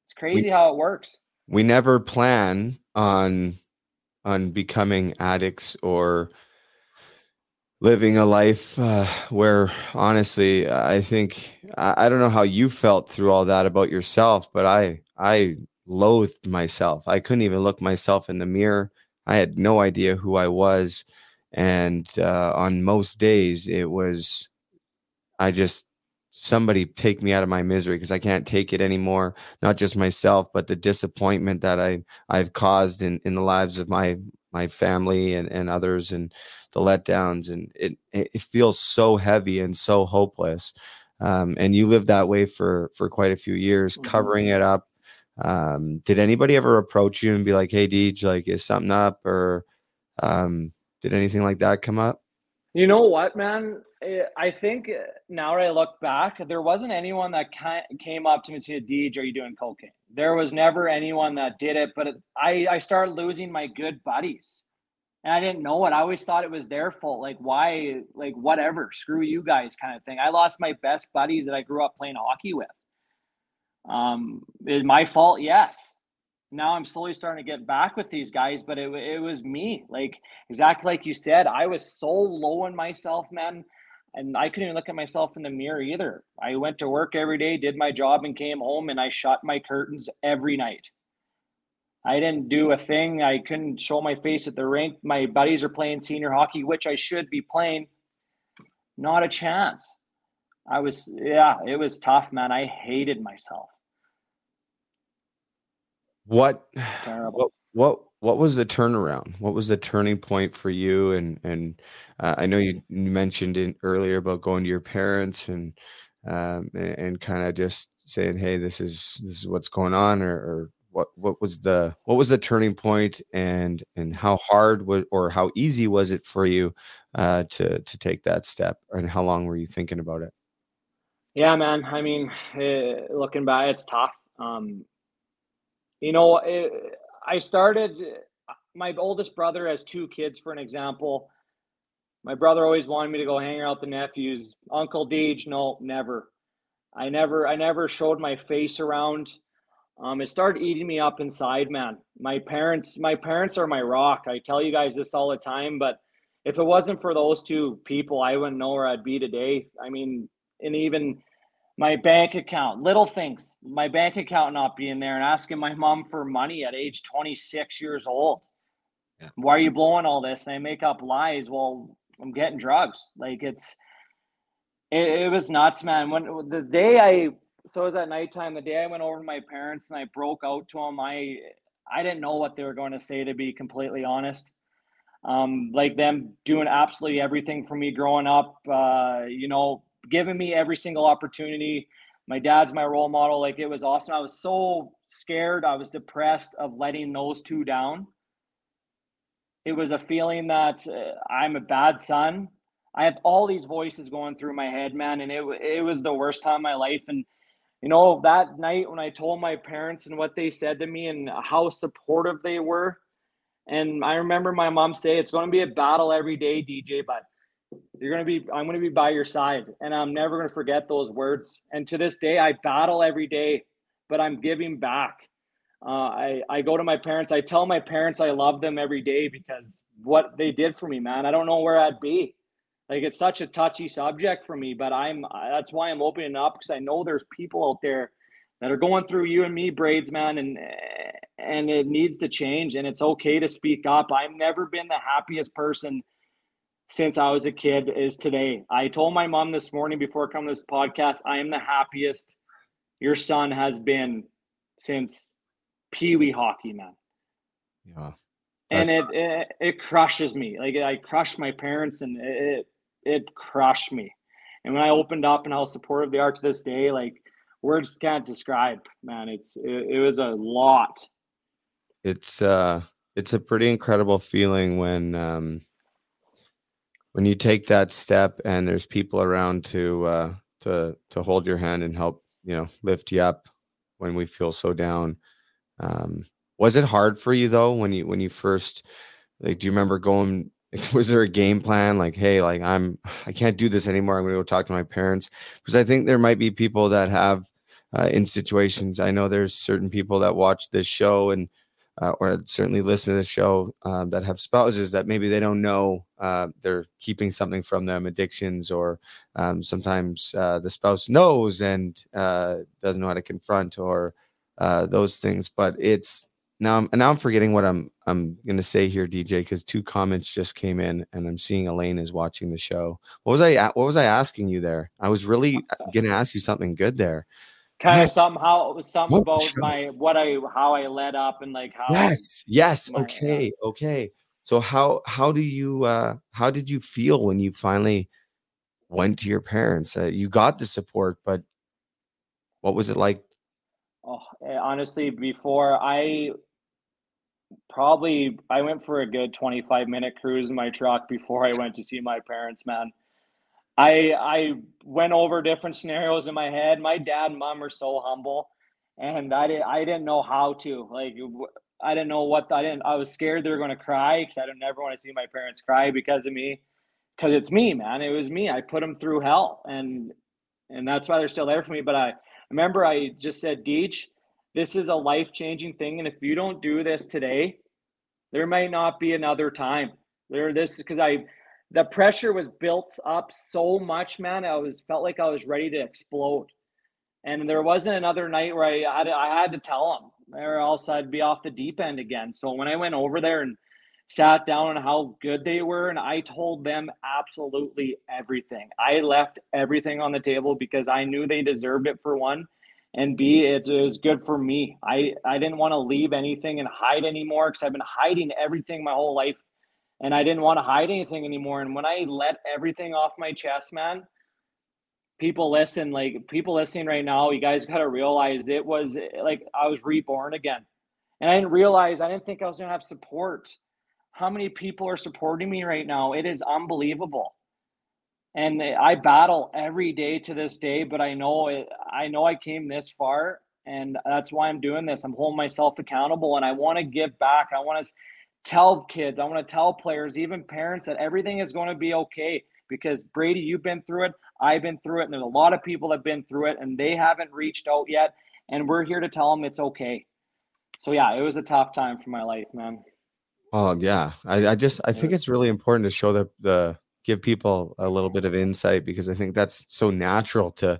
It's crazy we, how it works. We never plan on on becoming addicts or living a life uh, where honestly i think I, I don't know how you felt through all that about yourself but i i loathed myself. I couldn't even look myself in the mirror. I had no idea who I was. And uh, on most days, it was, I just, somebody take me out of my misery because I can't take it anymore. Not just myself, but the disappointment that I, I've caused in, in the lives of my, my family and, and others and the letdowns. And it, it feels so heavy and so hopeless. Um, and you lived that way for, for quite a few years, mm-hmm. covering it up, um, did anybody ever approach you and be like, "Hey, Deej, like, is something up?" Or um, did anything like that come up? You know what, man? Eh, I think eh, now that I look back, there wasn't anyone that came up to me and said, "Deej, are you doing cocaine?" There was never anyone that did it, but I I started losing my good buddies, and I didn't know it. I always thought it was their fault. Like, why? Like, whatever. Screw you guys, kind of thing. I lost my best buddies that I grew up playing hockey with. Um, is my fault? Yes. Now I'm slowly starting to get back with these guys, but it, it was me. Like exactly like you said, I was so low in myself, man. And I couldn't even look at myself in the mirror either. I went to work every day, did my job, and came home and I shut my curtains every night. I didn't do a thing. I couldn't show my face at the rink. My buddies are playing senior hockey, which I should be playing. Not a chance. I was, yeah, it was tough, man. I hated myself. What, what, what, what was the turnaround? What was the turning point for you? And, and uh, I know you, you mentioned it earlier about going to your parents and, um, and, and kind of just saying, Hey, this is, this is what's going on or, or what, what was the, what was the turning point and, and how hard was, or how easy was it for you, uh, to, to take that step and how long were you thinking about it? Yeah, man. I mean, uh, looking back, it's tough. Um, you know, it, eh, I started. My oldest brother has two kids, for an example. My brother always wanted me to go hang out the nephews. Uncle Deej, no, never. I never, I never showed my face around. um, it started eating me up inside, man. My parents, my parents are my rock. I tell you guys this all the time, but if it wasn't for those two people, I wouldn't know where I'd be today. I mean, and even my bank account, little things, my bank account not being there and asking my mom for money at age 26 years old. Yeah. Why are you blowing all this? And I make up lies. Well, I'm getting drugs. Like it's, it, it was nuts, man. When the day I, so it was at nighttime, the day I went over to my parents and I broke out to them, I, I didn't know what they were going to say, to be completely honest. Um, like them doing absolutely everything for me growing up, uh, you know, giving me every single opportunity. My dad's my role model. Like it was awesome. I was so scared. I was depressed of letting those two down. It was a feeling that uh, I'm a bad son. I have all these voices going through my head, man, and it it was the worst time of my life. And you know that night when I told my parents and what they said to me and how supportive they were, and I remember my mom say, "It's going to be a battle every day, DJ, but you're going to be I'm going to be by your side." And I'm never going to forget those words. And to this day, I battle every day, but I'm giving back. Uh, I I go to my parents. I tell my parents I love them every day because what they did for me, man. I don't know where I'd be. Like it's such a touchy subject for me, but I'm that's why I'm opening up because I know there's people out there that are going through you and me braids, man, and and it needs to change and it's okay to speak up. I've never been the happiest person since I was a kid is today. I told my mom this morning before coming to this podcast, I am the happiest your son has been since Pee Wee hockey, man. Yeah. And it, it it crushes me. Like I crushed my parents and it it crushed me. And when I opened up and how supportive they are to this day, like words can't describe, man. It's it, it was a lot it's uh it's a pretty incredible feeling when um when you take that step and there's people around to uh to to hold your hand and help you know lift you up when we feel so down um was it hard for you though when you when you first like do you remember going [LAUGHS] was there a game plan like hey like i'm [SIGHS] i can't do this anymore i'm going to go talk to my parents? Because i think there might be people that have uh, in situations i know there's certain people that watch this show and uh, or certainly listen to the show um, that have spouses that maybe they don't know uh, they're keeping something from them, addictions, or um, sometimes uh, the spouse knows and uh, doesn't know how to confront or uh, those things. But it's now, I'm, now I'm forgetting what I'm I'm going to say here, DJ, because two comments just came in, and I'm seeing Elaine is watching the show. What was I What was I asking you there? I was really going to ask you something good there kind of somehow it was something about my what I how I led up and like how yes yes my, okay okay. So how how do you uh how did you feel when you finally went to your parents? Uh, you got the support but what was it like? Oh honestly before I probably I went for a good 25 minute cruise in my truck before I went to see my parents man I I went over different scenarios in my head. My dad and mom are so humble, and I didn't I didn't know how to like I didn't know what I didn't I was scared they were going to cry because I don't never want to see my parents cry because of me because it's me man it was me I put them through hell and and that's why they're still there for me. But I remember I just said Deej, this is a life changing thing, and if you don't do this today, there might not be another time. There this because I the pressure was built up so much, man. I was felt like I was ready to explode. And there wasn't another night where I had I had to tell them, or else I'd be off the deep end again. So when I went over there and sat down on how good they were, and I told them absolutely everything. I left everything on the table because I knew they deserved it for one, and B, it, it was good for me. I I didn't want to leave anything and hide anymore because I've been hiding everything my whole life and I didn't want to hide anything anymore. And when I let everything off my chest, man, people listen, like people listening right now, you guys got to realize it was like I was reborn again. And I didn't realize, I didn't think I was going to have support. How many people are supporting me right now? It is unbelievable. And I battle every day to this day, but I know it, I know I came this far and that's why I'm doing this. I'm holding myself accountable and I want to give back. I want to tell kids, I want to tell players, even parents, that everything is going to be okay. Because Brady, you've been through it, I've been through it, and there's a lot of people that have been through it, and they haven't reached out yet. and we're here to tell them it's okay. So yeah, it was a tough time for my life, man. Oh yeah, I, I just I think it's really important to show the the give people a little bit of insight because I think that's so natural to.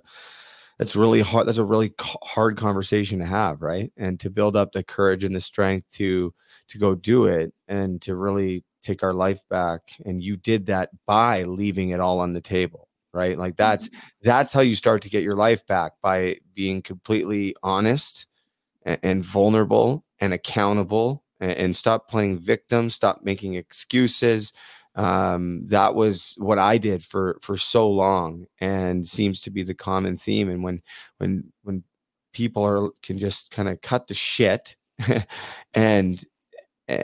That's really hard. That's a really hard conversation to have, right? And to build up the courage and the strength to to go do it and to really take our life back. And you did that by leaving it all on the table, right? Like that's mm-hmm. that's how you start to get your life back by being completely honest and, and vulnerable and accountable and, and stop playing victim, stop making excuses, um, that was what I did for for so long, and seems to be the common theme. And when when when people are can just kind of cut the shit [LAUGHS] and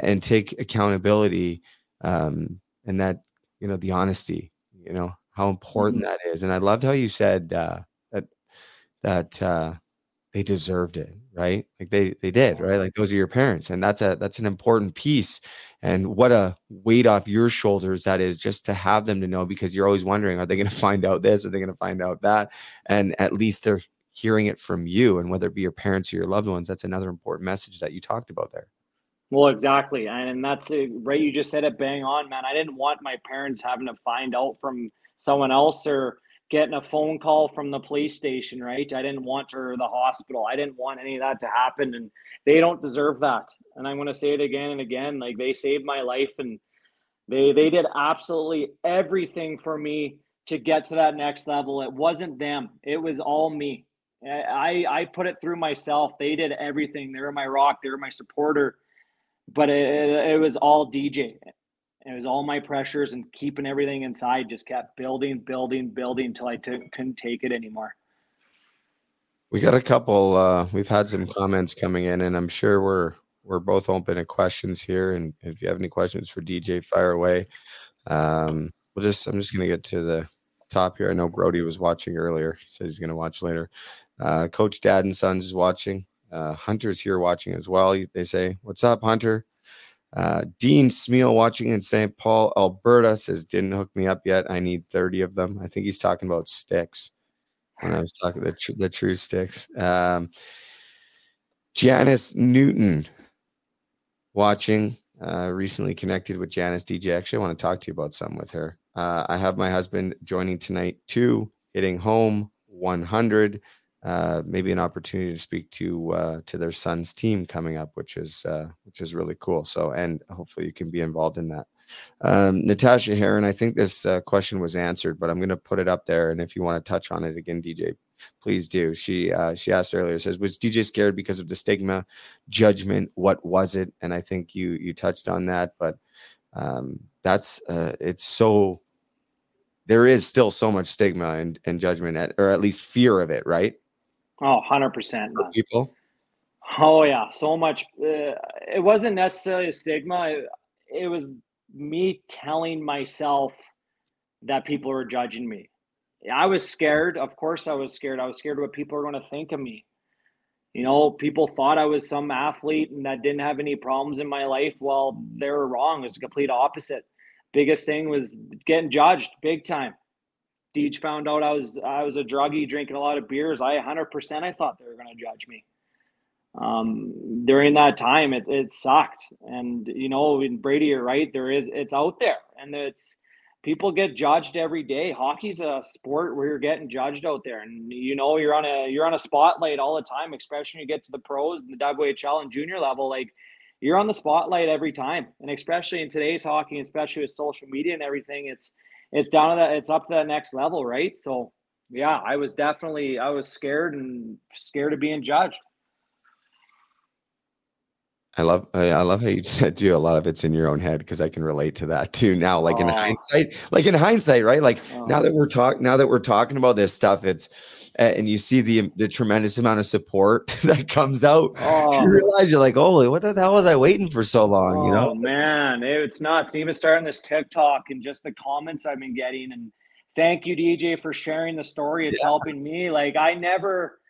and take accountability, um, and that you know the honesty, you know how important mm-hmm. that is. And I loved how you said uh, that that uh, they deserved it right? Like they they did right? Like those are your parents and that's a that's an important piece. And what a weight off your shoulders that is just to have them to know because you're always wondering are they going [LAUGHS] to find out this? Are they going to find out that? And at least they're hearing it from you and whether it be your parents or your loved ones that's another important message that you talked about there well exactly and that's it, right you just said it bang on man i didn't want my parents having to find out from someone else or getting a phone call from the police station, right? I didn't want her the hospital. I didn't want any of that to happen. And they don't deserve that. And I'm going to say it again and again. Like they saved my life and they they did absolutely everything for me to get to that next level. It wasn't them. It was all me. I I put it through myself. They did everything. They were my rock. They were my supporter. But it, it was all DJ it was all my pressures and keeping everything inside just kept building, building, building until I t- couldn't take it anymore. We got a couple. Uh, we've had some comments coming in, and I'm sure we're we're both open to questions here. And if you have any questions for DJ, fire away. Um, we'll just I'm just gonna get to the top here. I know Brody was watching earlier. He says he's gonna watch later. Uh, Coach Dad and Sons is watching. Uh, Hunter's here watching as well. They say, "What's up, Hunter?" Uh, Dean Smeal watching in St. Paul, Alberta says, didn't hook me up yet. I need 30 of them. I think he's talking about sticks when I was talking the, tr- the true sticks. Um, Janice Newton watching, uh, recently connected with Janice DJ. Actually, I want to talk to you about something with her. Uh, I have my husband joining tonight too, hitting home 100 uh, maybe an opportunity to speak to uh, to their son's team coming up, which is uh, which is really cool. So, and hopefully you can be involved in that. Um, Natasha Heron, I think this uh, question was answered, but I'm going to put it up there, and if you want to touch on it again, DJ, please do. She uh, she asked earlier, says, "Was DJ scared because of the stigma, judgment? What was it?" And I think you you touched on that, but um, that's uh, it's so there is still so much stigma and, and judgment at, or at least fear of it right Oh, 100%. people? Oh, yeah. So much. Uh, it wasn't necessarily a stigma. It, it was me telling myself that people were judging me. I was scared. Of course, I was scared. I was scared what people were going to think of me. You know, people thought I was some athlete and that didn't have any problems in my life. Well, they were wrong. It was the complete opposite. Biggest thing was getting judged big time. Deej found out I was I was a druggie drinking a lot of beers. I 100% I thought they were going to judge me. Um, during that time, it, it sucked. And you know, Brady, you're right. There is it's out there, and it's people get judged every day. Hockey's a sport where you're getting judged out there, and you know you're on a you're on a spotlight all the time, especially when you get to the pros and the WHL and junior level. Like you're on the spotlight every time, and especially in today's hockey, especially with social media and everything, it's it's down to that it's up to that next level right so yeah i was definitely i was scared and scared of being judged I love I love how you [LAUGHS] said too. A lot of it's in your own head because I can relate to that too. Now, like in oh. hindsight, like in hindsight, right? Like oh. now that we're talking, now that we're talking about this stuff, it's and you see the the tremendous amount of support [LAUGHS] that comes out. Oh. You realize you're like, holy, what the hell was I waiting for so long? Oh, you know, oh, man, it's nuts. Even starting this TikTok and just the comments I've been getting, and thank you, DJ, for sharing the story. It's yeah. helping me. Like I never.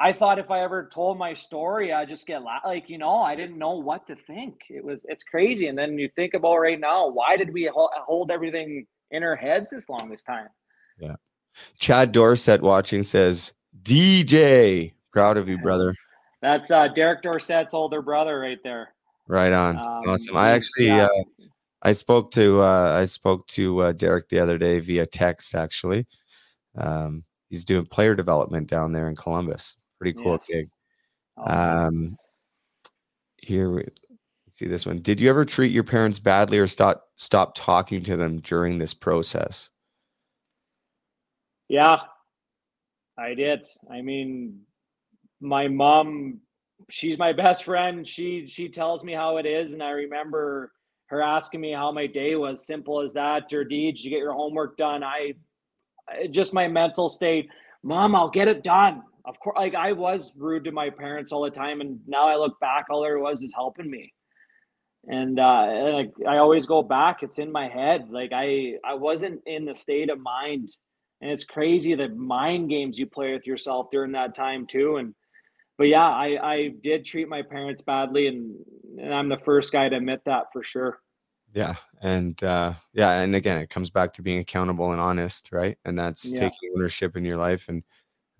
I thought if I ever told my story, I just get la- like you know I didn't know what to think. It was it's crazy, and then you think about right now, why did we hold everything in our heads this long this time? Yeah, Chad Dorsett watching says DJ Proud of you, brother. That's uh, Derek Dorsett's older brother right there. Right on. Um, awesome. I actually yeah. uh, I spoke to uh, I spoke to uh, Derek the other day via text. Actually, um, he's doing player development down there in Columbus. Pretty cool Yes. gig. Awesome. Um, here we see this one. Did you ever treat your parents badly or stop stop talking to them during this process? Yeah, I did. I mean, my mom, she's my best friend. She she tells me how it is, and I remember her asking me how my day was. Simple as that. Or did you get your homework done? I just my mental state. Mom, I'll get it done. Of course, like I was rude to my parents all the time, and now I look back, all there was is helping me. And uh, like I always go back. It's in my head. Like I I wasn't in the state of mind and it's crazy the mind games you play with yourself during that time too and but yeah i i did treat my parents badly and and i'm the first guy to admit that for sure Yeah, and uh, yeah, and again, it comes back to being accountable and honest, right? And that's Yeah. taking ownership in your life. And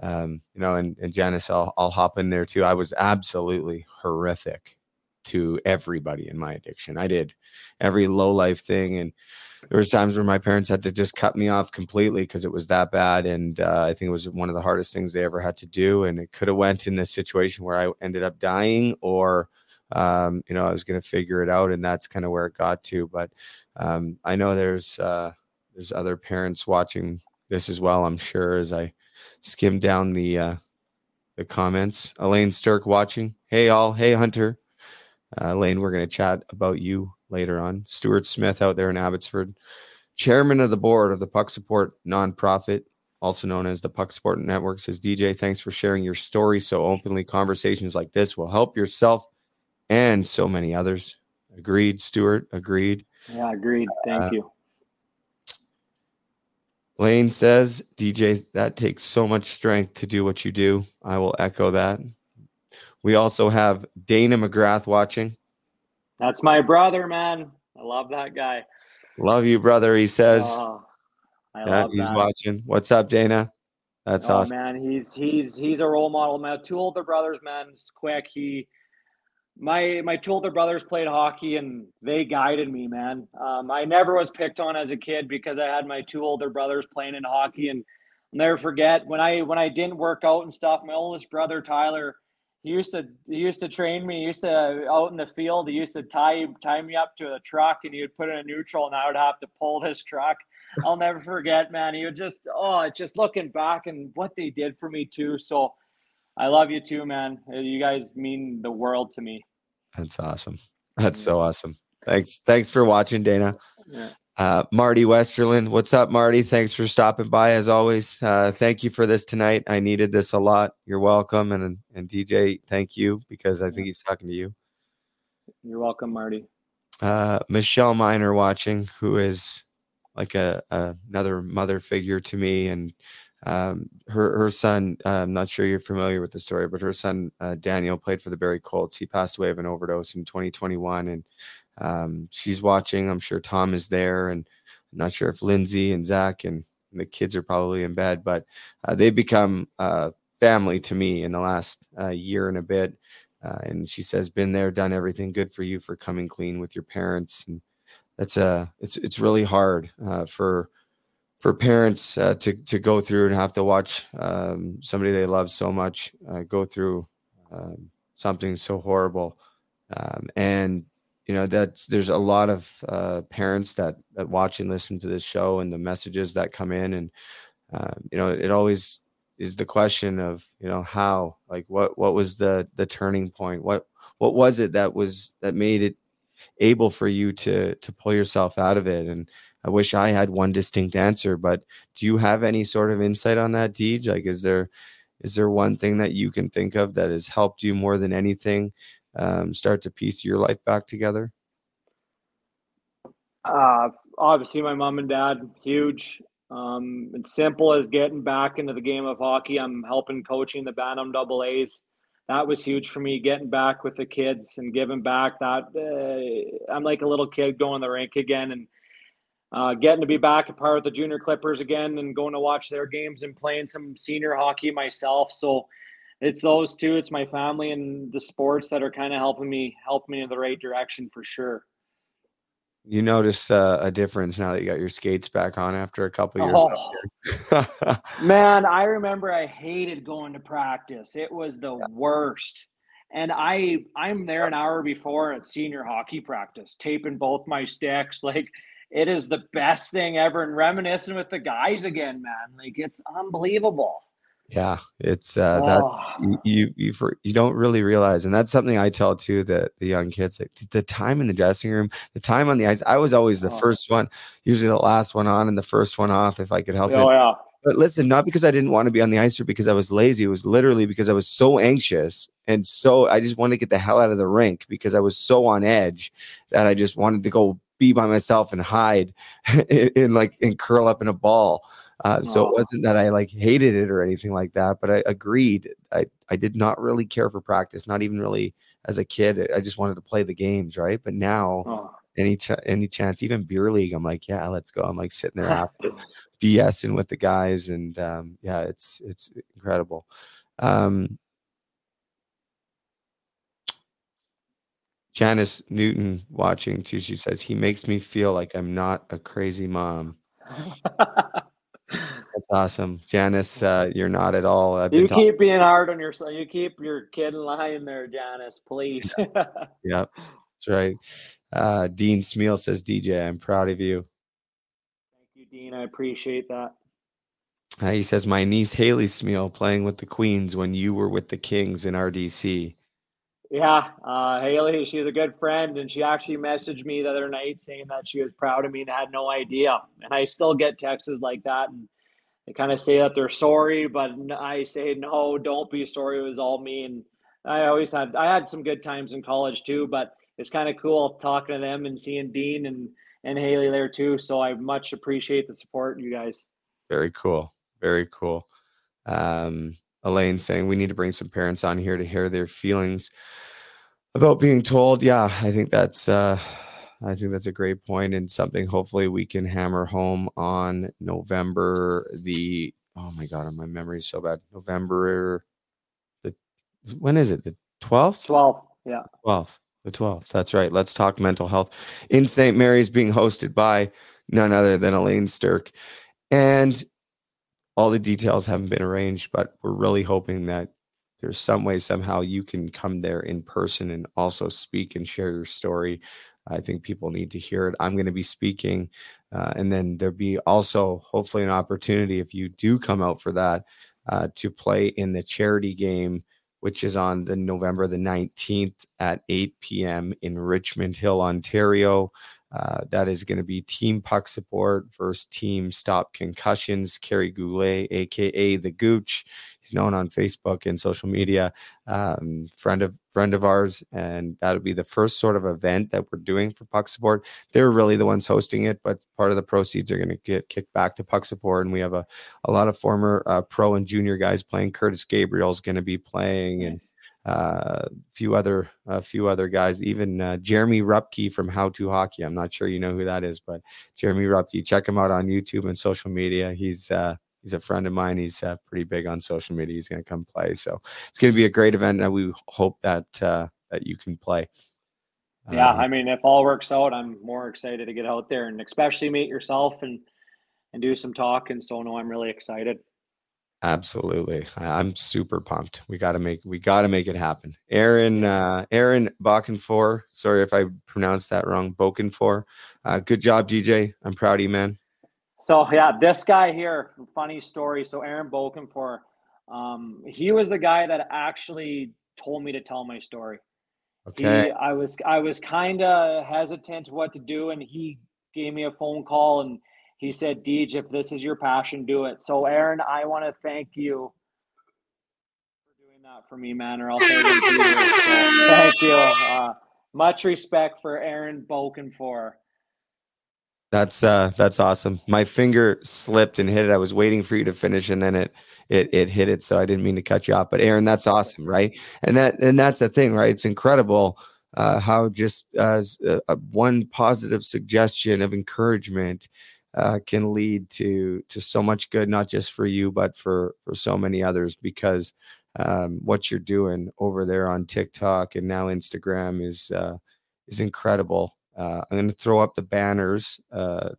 um, you know, and, and Janice, I'll I'll hop in there too. I was absolutely horrific to everybody in my addiction. I did every low life thing, and there was times where my parents had to just cut me off completely because it was that bad. And uh, I think it was one of the hardest things they ever had to do. And it could have went in this situation where I ended up dying or um, you know, I was going to figure it out, and that's kind of where it got to. But um, I know there's uh, there's other parents watching this as well. I'm sure as I skim down the uh, the comments. Elaine Stirk watching. Hey all. Hey Hunter. Uh, Elaine, we're going to chat about you later on. Stuart Smith out there in Abbotsford, chairman of the board of the Puck Support nonprofit, also known as the Puck Support Network, says DJ, thanks for sharing your story so openly. Conversations like this will help yourself and so many others. Agreed, Stuart. Agreed. yeah agreed thank Uh, you Lane says, DJ, that takes so much strength to do what you do. I will echo that. We also have Dana McGrath watching. that's my brother man i love that guy Love you, brother. He says Oh, love he's that watching. What's up, Dana? That's oh, awesome. man he's he's he's a role model man two older brothers man it's quick he my my two older brothers played hockey and they guided me man um, i never was picked on as a kid because i had my two older brothers playing in hockey and I'll never forget when i when i didn't work out and stuff my oldest brother tyler he used to he used to train me he used to out in the field he used to tie tie me up to a truck and he would put in a neutral and i would have to pull his truck i'll never forget man he would just oh it's just looking back and what they did for me too so i love you too man you guys mean the world to me That's awesome. That's so awesome. Thanks. Thanks for watching, Dana. Yeah. Uh, Marty Westerland. What's up, Marty? Thanks for stopping by as always. Uh, thank you for this tonight. I needed this a lot. You're welcome. And and DJ, thank you because I think he's talking to you. you're welcome marty Uh, Michelle Miner watching, who is like a, a another mother figure to me, and um, her her son. Uh, I'm not sure you're familiar with the story, but her son uh, Daniel played for the Barrie Colts. He passed away of an overdose in 2021, and um, she's watching. I'm sure Tom is there, and I'm not sure if Lindsay and Zach and, the kids are probably in bed, but uh, they become uh, family to me in the last uh, year and a bit. Uh, and she says, "Been there, done everything. Good for you for coming clean with your parents." And that's uh it's it's really hard uh, for for parents to to go through and have to watch um, somebody they love so much go through um, something so horrible. Um, and you know that there's a lot of uh, parents that that watch and listen to this show and the messages that come in and uh, you know it always is the question of you know how like what what was the the turning point? What what was it that was that made it able for you to to pull yourself out of it? And i wish i had one distinct answer but do you have any sort of insight on that deej? Like is there is there one thing that you can think of that has helped you more than anything um, start to piece your life back together Uh, obviously, my mom and dad, huge. Um, it's simple as getting back into the game of hockey. I'm helping coaching the Bantam Double A's. That was huge for me, getting back with the kids and giving back. That uh, I'm like a little kid going to the rink again, and uh, getting to be back a part of the Junior Klippers again, and going to watch their games and playing some senior hockey myself. So it's those two. It's my family and the sports that are kind of helping me help me in the right direction for sure. You notice uh, a difference now that you got your skates back on after a couple years. Oh. [LAUGHS] Man, I remember I hated going to practice. It was the worst. And I I'm there an hour before at senior hockey practice, taping both my sticks. Like it is the best thing ever and reminiscing with the guys again, man. Like it's unbelievable. Yeah, it's uh, that Oh. you you you, for, you don't really realize, and that's something I tell too the the young kids. Like the time in the dressing room, the time on the ice. I was always the Oh. first one, usually the last one on and the first one off if I could help it. Oh yeah. But listen, not because I didn't want to be on the ice or because I was lazy. It was literally because I was so anxious and so I just wanted to get the hell out of the rink because I was so on edge that I just wanted to go be by myself and hide [LAUGHS] and, and, like and curl up in a ball. Uh, so Oh. it wasn't that I like hated it or anything like that, but I agreed. I, I did not really care for practice, not even really as a kid. I just wanted to play the games, right? But now Oh. any ch- any chance, even beer league, I'm like, yeah, let's go. I'm like sitting there after [LAUGHS] BSing with the guys, and um, yeah, it's it's incredible. Um, Janice Newton watching too. She says he makes me feel like I'm not a crazy mom. [LAUGHS] That's awesome, Janice. Uh, you're not at all. You talking- keep being hard on yourself. You keep your kid in line there, Janice, please. [LAUGHS] Yep, that's right. Uh, Dean Smeal says, DJ, I'm proud of you. Thank you, Dean. I appreciate that. Uh, he says, My niece Haley Smeal playing with the Queens when you were with the Kings in RDC. Yeah, uh, Haley, she's a good friend, and she actually messaged me the other night saying that she was proud of me and had no idea. And I still get texts like that, and they kind of say that they're sorry, but I say no, don't be sorry. It was all me, and I always had I had some good times in college too. But it's kind of cool talking to them and seeing Dean and and Haley there too. So I much appreciate the support, you guys. Very cool. Very cool. Um, Elaine saying we need to bring some parents on here to hear their feelings about being told. Yeah, I think that's uh I think that's a great point and something hopefully we can hammer home on November the oh my god, my memory is so bad. November the when is it? The 12th? 12th, yeah. 12th. The 12th. That's right. Let's talk mental health in St. Mary's being hosted by none other than Elaine Stirk. And all the details haven't been arranged, but we're really hoping that there's some way somehow you can come there in person and also speak and share your story. I think people need to hear it. I'm going to be speaking, uh, and then there'll be also hopefully an opportunity if you do come out for that uh, to play in the charity game, which is on the November the 19th at 8 p.m. in Richmond Hill, Ontario. Uh, that is going to be Team Puck Support versus Team Stop Concussions. Kerry Goulet, aka the Gooch, he's known on Facebook and social media. Um, friend of friend of ours, and that'll be the first sort of event that we're doing for Puck Support. They're really the ones hosting it, but part of the proceeds are going to get kicked back to Puck Support, and we have a a lot of former uh, pro and junior guys playing. Curtis Gabriel is going to be playing, and a few other a few other guys, even uh, Jeremy Rupke from How to Hockey. I'm not sure you know who that is, but Jeremy Rupke, check him out on YouTube and social media. He's uh, he's a friend of mine. He's uh, pretty big on social media. He's going to come play, so it's going to be a great event, and we hope that uh, that you can play. Yeah, Um, I mean, if all works out, I'm more excited to get out there and especially meet yourself and and do some talking. So no, I'm really excited. Absolutely. I'm super pumped. We got to make we got to make it happen. Aaron uh Aaron Bakenfor, sorry if I pronounced that wrong. Bokenfor. Uh good job DJ. I'm proud of you, man. So yeah, this guy here, funny story. So Aaron Bokenfor, um, he was the guy that actually told me to tell my story. Okay. He, I was I was kind of hesitant what to do, and he gave me a phone call and he said, "Deej, if this is your passion, do it." So Aaron, I want to thank you for doing that for me, man, or else I wouldn't be here. So, thank you. Uh, much respect for Aaron Bokenfor. That's uh that's awesome. My finger slipped and hit it. I was waiting for you to finish and then it it it hit it. So I didn't mean to cut you off. But Aaron, that's awesome, right? And that and that's the thing, right? It's incredible uh how just as uh, uh, one positive suggestion of encouragement uh can lead to to so much good, not just for you, but for for so many others because um, what you're doing over there on TikTok and now Instagram is uh, is incredible. Uh, I'm going to throw up the banners, uh,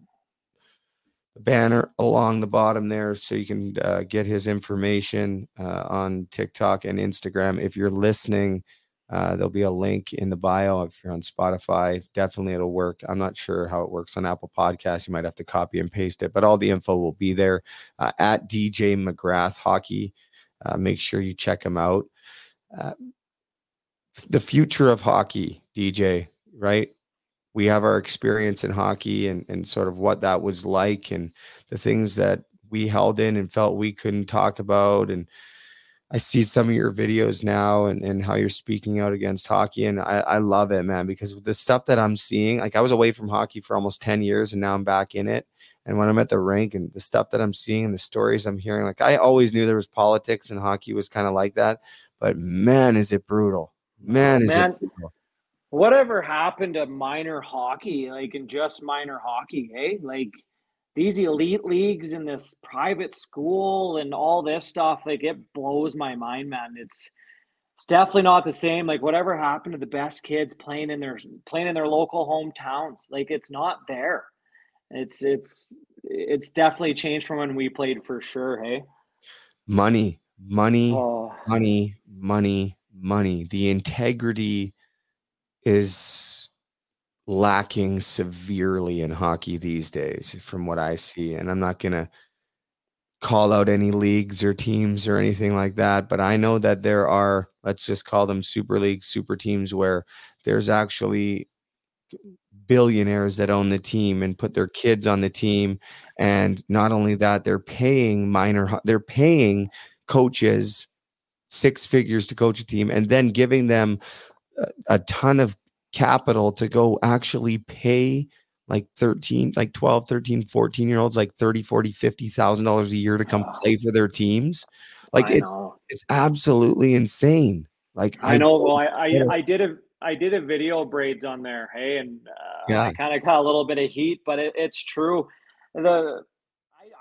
banner along the bottom there, so you can uh, get his information uh, on TikTok and Instagram. If you're listening, uh, there'll be a link in the bio. If you're on Spotify, definitely it'll work. I'm not sure how it works on Apple Podcasts. You might have to copy and paste it, but all the info will be there uh, at DJ McGrath Hockey. Uh, make sure you check him out. Uh, the future of hockey, DJ, right? We have our experience in hockey and, and sort of what that was like and the things that we held in and felt we couldn't talk about. And I see some of your videos now and, and how you're speaking out against hockey. And I, I love it, man, because the stuff that I'm seeing, like I was away from hockey for almost 10 years and now I'm back in it. And when I'm at the rink and the stuff that I'm seeing and the stories I'm hearing, like I always knew there was politics and hockey was kind of like that. But man, is it brutal. Oh, man, is Man, it brutal. whatever happened to minor hockey, like in just minor hockey, hey? Like these elite leagues and this private school and all this stuff, like it blows my mind, man. It's it's definitely not the same. Like whatever happened to the best kids playing in their playing in their local hometowns, like it's not there. It's it's it's definitely changed from when we played for sure, hey? Money, money, Oh. money, money, money. The integrity is lacking severely in hockey these days, from what I see. And I'm not going to call out any leagues or teams or mm. anything like that, but I know that there are, let's just call them super leagues, super teams, where there's actually billionaires that own the team and put their kids on the team and not only that they're paying minor they're paying coaches six figures to coach a team and then giving them a, a ton of capital to go actually pay like 13 like 12 13 14 year olds like 30 40 50 thousand dollars a year to come play for their teams like I it's know. it's absolutely insane like I know. Well, I I. I did a I did a video Brady on there, hey, and uh, Yeah. I kind of got a little bit of heat, but it, it's true. The I,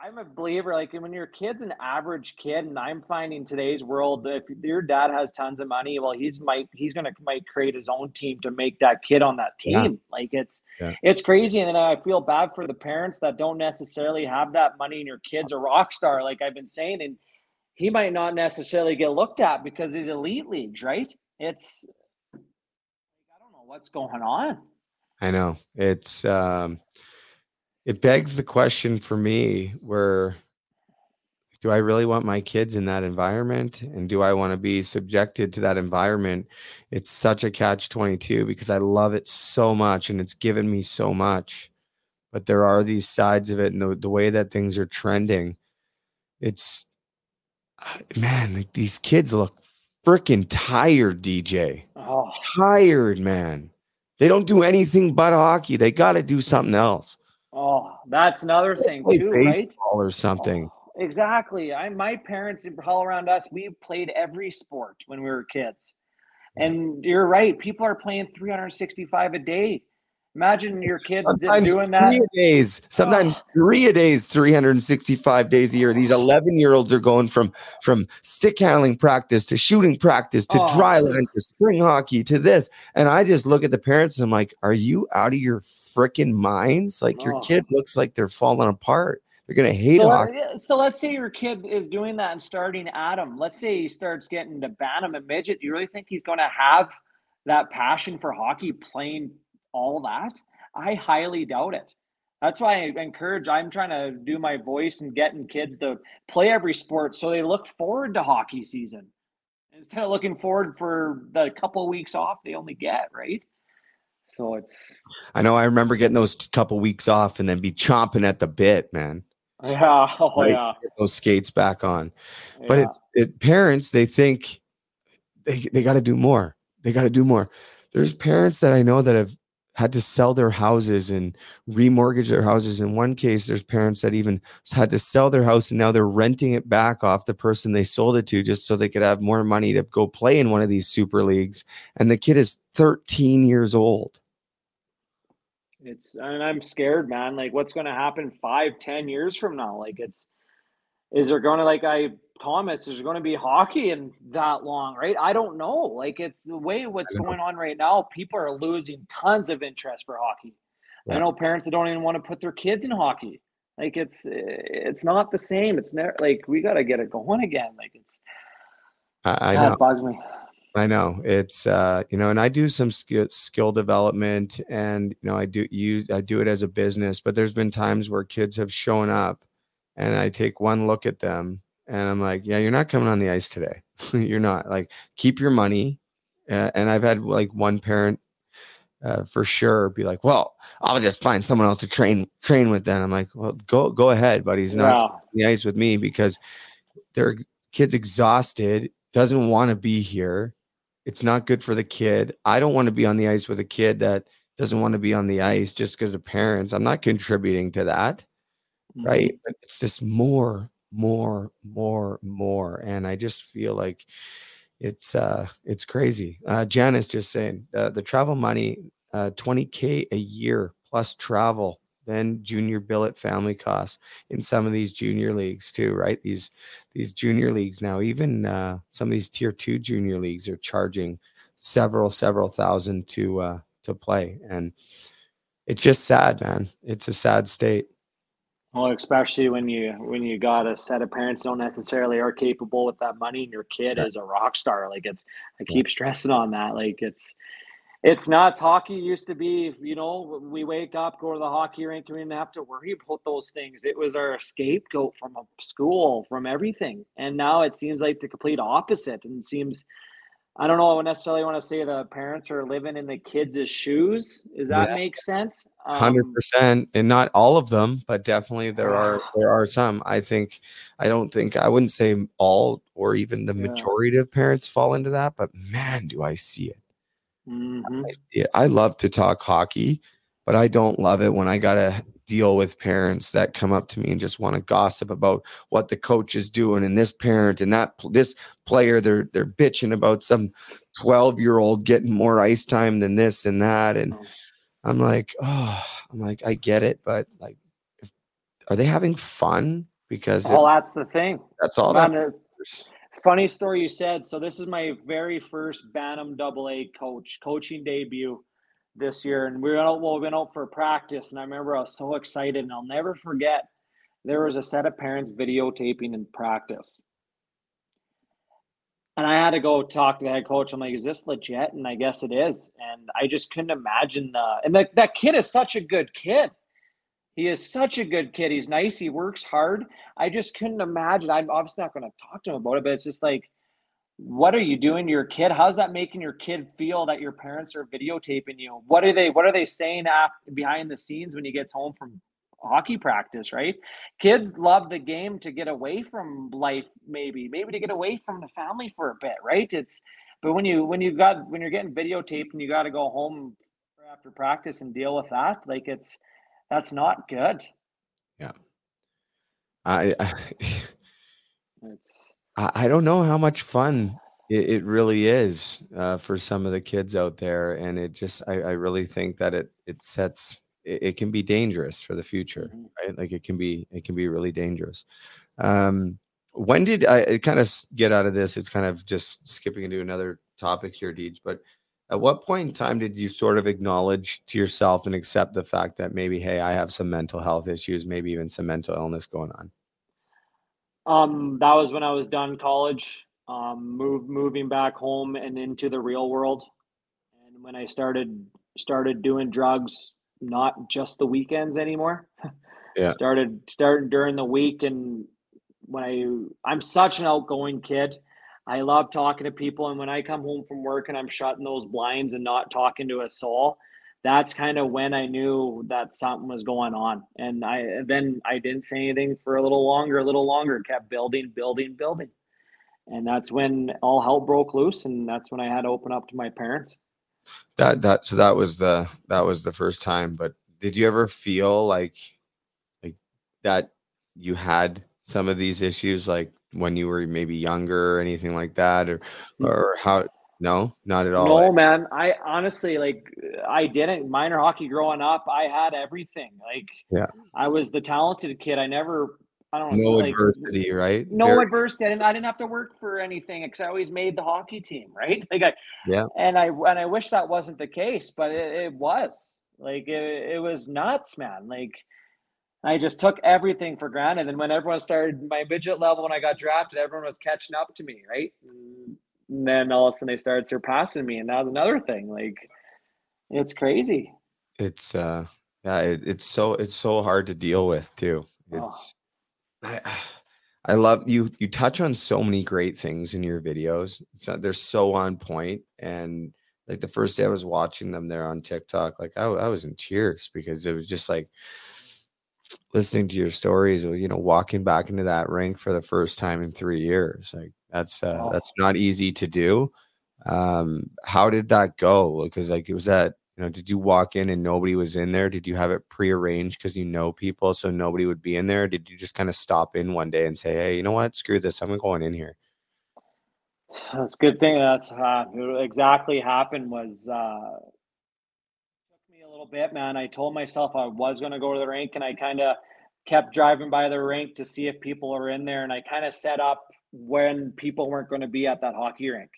I'm a believer, like when your kid's an average kid, and I'm finding today's world, if your dad has tons of money, well, he's might he's gonna might create his own team to make that kid on that Yeah. team. Like it's Yeah. it's crazy, and then I feel bad for the parents that don't necessarily have that money, and your kid's a rock star, like I've been saying, and he might not necessarily get looked at because these elite leagues, right? It's I don't know what's going on. I know. It's um it begs the question for me where do I really want my kids in that environment and do I want to be subjected to that environment? It's such a catch 22 because I love it so much and it's given me so much. But there are these sides of it and the, the way that things are trending. It's uh, man, like these kids look freaking tired, DJ Oh, tired, man. They don't do anything but hockey. They got to do something else. Oh, that's another thing too, right? or something. Oh, exactly. I my parents all around us, we played every sport when we were kids. And you're right, people are playing 365 a day. Imagine your kids Sometimes doing that. Three days. Sometimes three a days, 365 days a year. These 11 year olds are going from from stick handling practice to shooting practice to Oh. dry to spring hockey to this. And I just look at the parents and I'm like, are you out of your freaking minds? Like your Oh. kid looks like they're falling apart. They're gonna hate So, hockey. uh, so let's say your kid is doing that and starting Atom. Let's say he starts getting to Bantam and midget. Do you really think he's going to have that passion for hockey playing all that? I highly doubt it. That's why I encourage. I'm trying to do my voice and getting kids to play every sport so they look forward to hockey season instead of looking forward for the couple weeks off they only get. Right. So it's I know I remember getting those couple weeks off and then be chomping at the bit, man. [LAUGHS] yeah, oh right, yeah, those skates back on. But yeah. it's it, parents, they think they, they got to do more. They got to do more. There's parents that I know that have had to sell their houses and remortgage their houses. In one case, there's parents that even had to sell their house and now they're renting it back off the person they sold it to just so they could have more money to go play in one of these super leagues. And the kid is 13 years old. It's and I'm scared, man. Like what's going to happen five, ten years from now? Like it's is there going to like I comments is there going to be hockey in that long, right? I don't know. Like it's the way what's going on right now. People are losing tons of interest for hockey. Yeah. I know parents that don't even want to put their kids in hockey. Like it's it's not the same. It's never like we got to get it going again. Like it's I, I know. bugs me. I know it's uh, you know, and I do some skill skill development, and you know, I do use I do it as a business. But there's been times where kids have shown up, and I take one look at them, and I'm like, yeah, you're not coming on the ice today. [LAUGHS] you're not. Like, keep your money. Uh, and I've had like one parent uh, for sure be like, well, I'll just find someone else to train train with. Then I'm like, well, go go ahead, but he's not on the ice with me because their kid's exhausted, doesn't want to be here. It's not good for the kid. I don't want to be on the ice with a kid that doesn't want to be on the ice just because of parents. I'm not contributing to that. Right. But it's just more, more, more, more. And I just feel like it's uh it's crazy. Uh Janice just saying uh, the travel money, uh 20k a year plus travel, then junior billet family costs in some of these junior leagues too, right? These these junior leagues now, even uh some of these tier two junior leagues are charging several, several thousand to uh to play. And it's just sad, man. It's a sad state. Well, especially when you when you got a set of parents don't necessarily are capable with that money, and your kid Sure. is a rock star. Like it's, I keep stressing on that. Like it's, it's nuts. Hockey used to be, you know, we wake up, go to the hockey rink, we didn't have to worry about those things. It was our scapegoat from a school, from everything. And now it seems like the complete opposite. And it seems, I don't know, I necessarily want to say the parents are living in the kids' shoes. Does that Yeah. make sense? Hundred Um, percent, and not all of them, but definitely there are there are some. I think I don't think I wouldn't say all or even the Yeah. majority of parents fall into that, but man, do I see it. mhm. I see it. I love to talk hockey, but I don't love it when I gotta deal with parents that come up to me and just want to gossip about what the coach is doing and this parent and that this player they're they're bitching about some 12 year old getting more ice time than this and that and oh. i'm like oh i'm like i get it but like if, are they having fun because Well, it- that's the thing. that's all that Funny story you said. So this is my very first Bantam Double A coach coaching debut this year, and we went out. Well, we went out for practice, and I remember I was so excited, and I'll never forget. There was a set of parents videotaping in practice, and I had to go talk to the head coach. I'm like, "Is this legit?" And I guess it is. And I just couldn't imagine the. And that that kid is such a good kid. He is such a good kid. He's nice. He works hard. I just couldn't imagine. I'm obviously not going to talk to him about it, but it's just like, what are you doing to your kid? How's that making your kid feel that your parents are videotaping you? What are they? What are they saying after, behind the scenes when he gets home from hockey practice? Right? Kids love the game to get away from life, maybe, maybe to get away from the family for a bit. Right? It's but when you when you got when you're getting videotaped and you got to go home after practice and deal with that, like it's that's not good. yeah i i, [LAUGHS] It's I I don't know how much fun it, it really is uh, for some of the kids out there and it just i, I really think that it it sets it, it can be dangerous for the future right? Like it can be it can be really dangerous. Um when did i kind of get out of this it's kind of just skipping into another topic here Deej but at what point in time did you sort of acknowledge to yourself and accept the fact that maybe hey i have some mental health issues maybe even some mental illness going on Um, that was when I was done college, um, move moving back home and into the real world. And when I started started doing drugs, not just the weekends anymore. [LAUGHS] Yeah. started started during the week and when I I'm such an outgoing kid. I love talking to people and when I come home from work and I'm shutting those blinds and not talking to a soul, that's kind of when I knew that something was going on. And I then I didn't say anything for a little longer, a little longer, kept building, building, building. And that's when all hell broke loose and that's when I had to open up to my parents. that that so that was the that was the first time but did you ever feel like like that you had some of these issues like when you were maybe younger or anything like that or mm. or how no not at all. No, man. I honestly like I didn't minor hockey growing up. I had everything. Like yeah I was the talented kid. I never I don't know. No like, adversity, right? No Very- adversity. I didn't, I didn't have to work for anything because I always made the hockey team, right? [LAUGHS] Like I, Yeah. and I and I wish that wasn't the case, but it, it was. Like it, it was nuts, man. Like I just took everything for granted. And when everyone started my midget level when I got drafted, everyone was catching up to me, right? And then all of a sudden they started surpassing me, and that was another thing. Like it's crazy. It's uh yeah, it, it's so it's so hard to deal with too. Oh. It's I I love you you touch on so many great things in your videos. So they're so on point and like the first day I was watching them there on TikTok, like I, I was in tears because it was just like listening to your stories or you know walking back into that rink for the first time in 3 years. Like that's uh, that's not easy to do. Um how did that go? Because like it was that you know, did you walk in and nobody was in there? Did you have it prearranged because you know people so nobody would be in there? Did you just kind of stop in one day and say, "Hey, you know what? Screw this. I'm going in here." [SIGHS] That's a good thing. That's uh, exactly happened was uh, took me a little bit, man. I told myself I was going to go to the rink, and I kind of kept driving by the rink to see if people are in there, and I kind of set up when people weren't going to be at that hockey rink.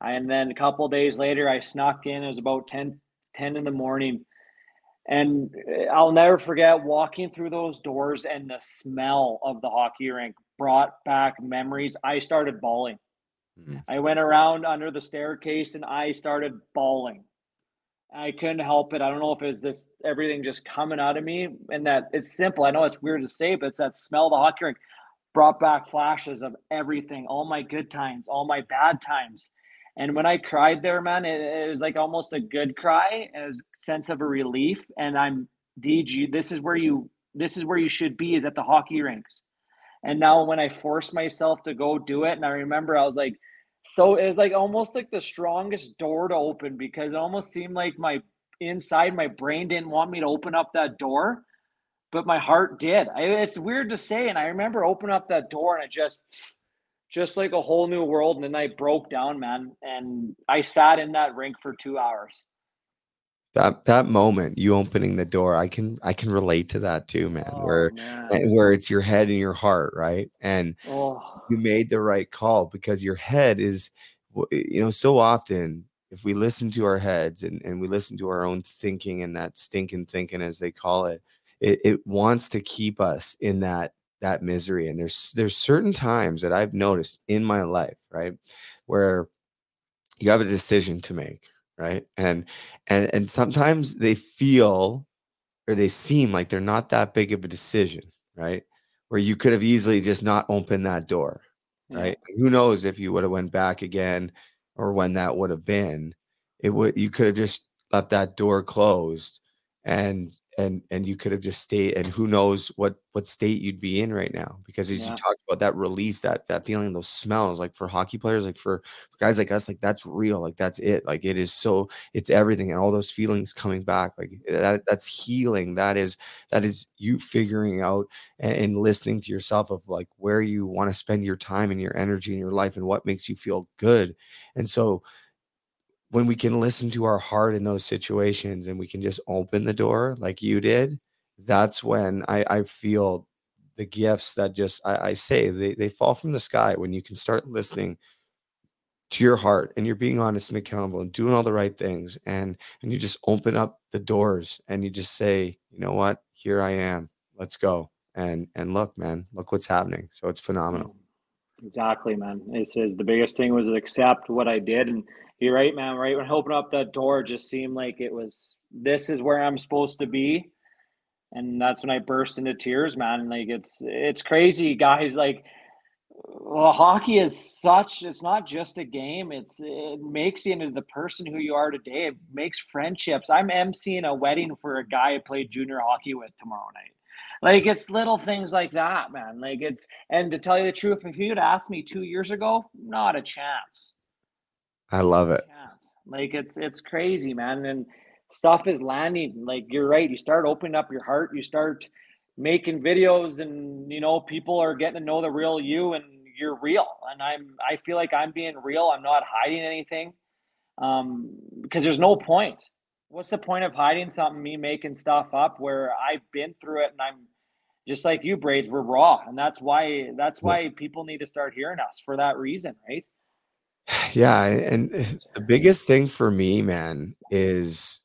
And then a couple days later, I snuck in. It was about 10, 10 in the morning. And I'll never forget walking through those doors and the smell of the hockey rink brought back memories. I started bawling. Hmm. I went around under the staircase and I started bawling. I couldn't help it. I don't know if it's this everything just coming out of me and that it's simple. I know it's weird to say, but it's that smell of the hockey rink brought back flashes of everything, all my good times, all my bad times. And when I cried there, man, it, it was like almost a good cry, a sense of a relief. And I'm DG, this is where you this is where you should be, is at the hockey rinks. And now when I forced myself to go do it, and I remember I was like, so it was like almost like the strongest door to open because it almost seemed like my inside my brain didn't want me to open up that door, but my heart did. I, it's weird to say, and I remember opening up that door and it just, just like a whole new world. And then I broke down, man, and I sat in that rink for two hours. That that moment, you opening the door, I can I can relate to that too, man. Oh, where man. where it's your head and your heart, right? And Oh, you made the right call because your head is you know so often if we listen to our heads and, and we listen to our own thinking and that stinking thinking as they call it, it it wants to keep us in that that misery and there's there's certain times that i've noticed in my life right where you have a decision to make right and and and sometimes they feel or they seem like they're not that big of a decision right where you could have easily just not opened that door Yeah. right who knows if you would have went back again or when that would have been it would you could have just left that door closed and and and you could have just stayed and who knows what what state you'd be in right now because as Yeah. you talked about that release that that feeling those smells like for hockey players like for guys like us like that's real like that's it like it is so it's everything and all those feelings coming back like eh, that that's healing that is that is you figuring out and, and listening to yourself of like where you want to spend your time and your energy in your life and what makes you feel good and so when we can listen to our heart in those situations and we can just open the door like you did that's when i i feel the gifts that just i, I say they, they fall from the sky when you can start listening to your heart and you're being honest and accountable and doing all the right things and and you just open up the doors and you just say you know what here i am let's go and and look man look what's happening so it's phenomenal Exactly, man. It says the biggest thing was accept what I did. And you're right, man. Right when I opened up that door, just seemed like it was this is where I'm supposed to be. And that's when I burst into tears, man. Like it's it's crazy, guys. Like well, hockey is such it's not just a game. It's it makes you into the person who you are today. It makes friendships. I'm emceeing a wedding for a guy I played junior hockey with tomorrow night. Like it's little things like that, man. Like it's and to tell you the truth, if you'd asked me two years ago, not a chance. I love it Chance. Like it's it's crazy, man. And stuff is landing. Like you're right. You start opening up your heart. You start making videos, and you know people are getting to know the real you, and you're real. And I'm I feel like I'm being real. I'm not hiding anything. Um, because there's no point. What's the point of hiding something? Me making stuff up where I've been through it, and I'm just like you Brady we're raw and that's why that's why people need to start hearing us for that reason right Yeah, and the biggest thing for me, man, is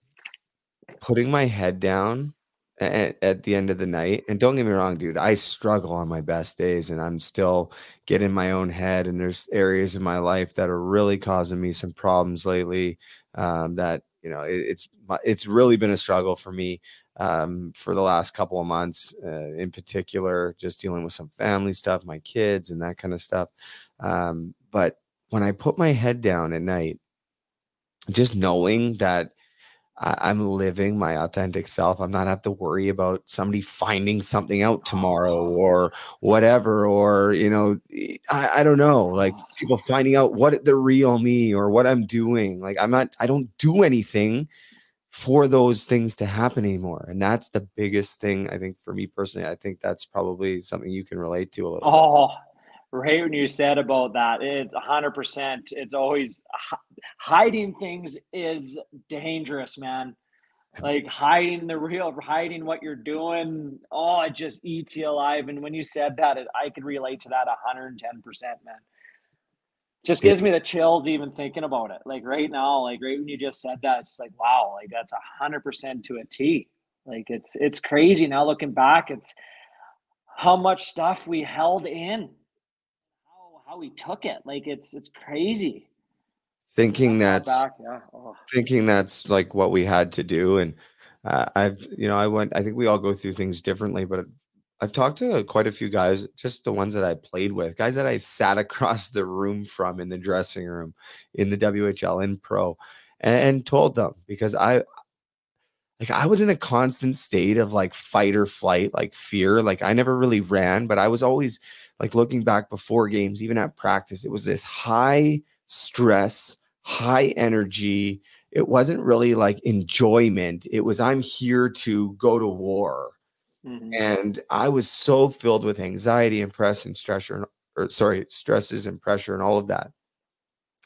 putting my head down at, at the end of the night. And don't get me wrong, dude, I struggle on my best days and I'm still getting my own head. And there's areas in my life that are really causing me some problems lately. Um, that you know, it, it's it's really been a struggle for me um, for the last couple of months, uh, in particular, just dealing with some family stuff, my kids, and that kind of stuff. Um, but when I put my head down at night, just knowing that I, I'm living my authentic self, I'm not have to worry about somebody finding something out tomorrow oh. or whatever, or you know, I don't know, like oh. people finding out what the real me or what I'm doing. Like I'm not, I don't do anything for those things to happen anymore. And that's the biggest thing I think for me personally. I think that's probably something you can relate to a little. bit. Oh. Right when you said about that, it's hundred percent. It's always hiding things is dangerous, man. Like hiding the real, hiding what you're doing. Oh, it just eats you alive. And when you said that, it, I could relate to that hundred and ten percent, man. Just gives me the chills even thinking about it. Like right now, like right when you just said that, it's like wow, like that's a hundred percent to a T. Like it's it's crazy now looking back. It's how much stuff we held in how we took it. Like it's it's crazy. Thinking that's back, yeah. Oh. thinking that's like what we had to do and uh, i've you know i went i think we all go through things differently but i've talked to quite a few guys just the ones that i played with guys that i sat [LAUGHS] across the room from in the dressing room in the whl in pro and, and told them because i like i was in a constant state of like fight or flight like fear like i never really ran but i was always like looking back before games even at practice it was this high stress high energy it wasn't really like enjoyment it was i'm here to go to war Mhm. and i was so filled with anxiety and press and stress and or sorry stresses and pressure and all of that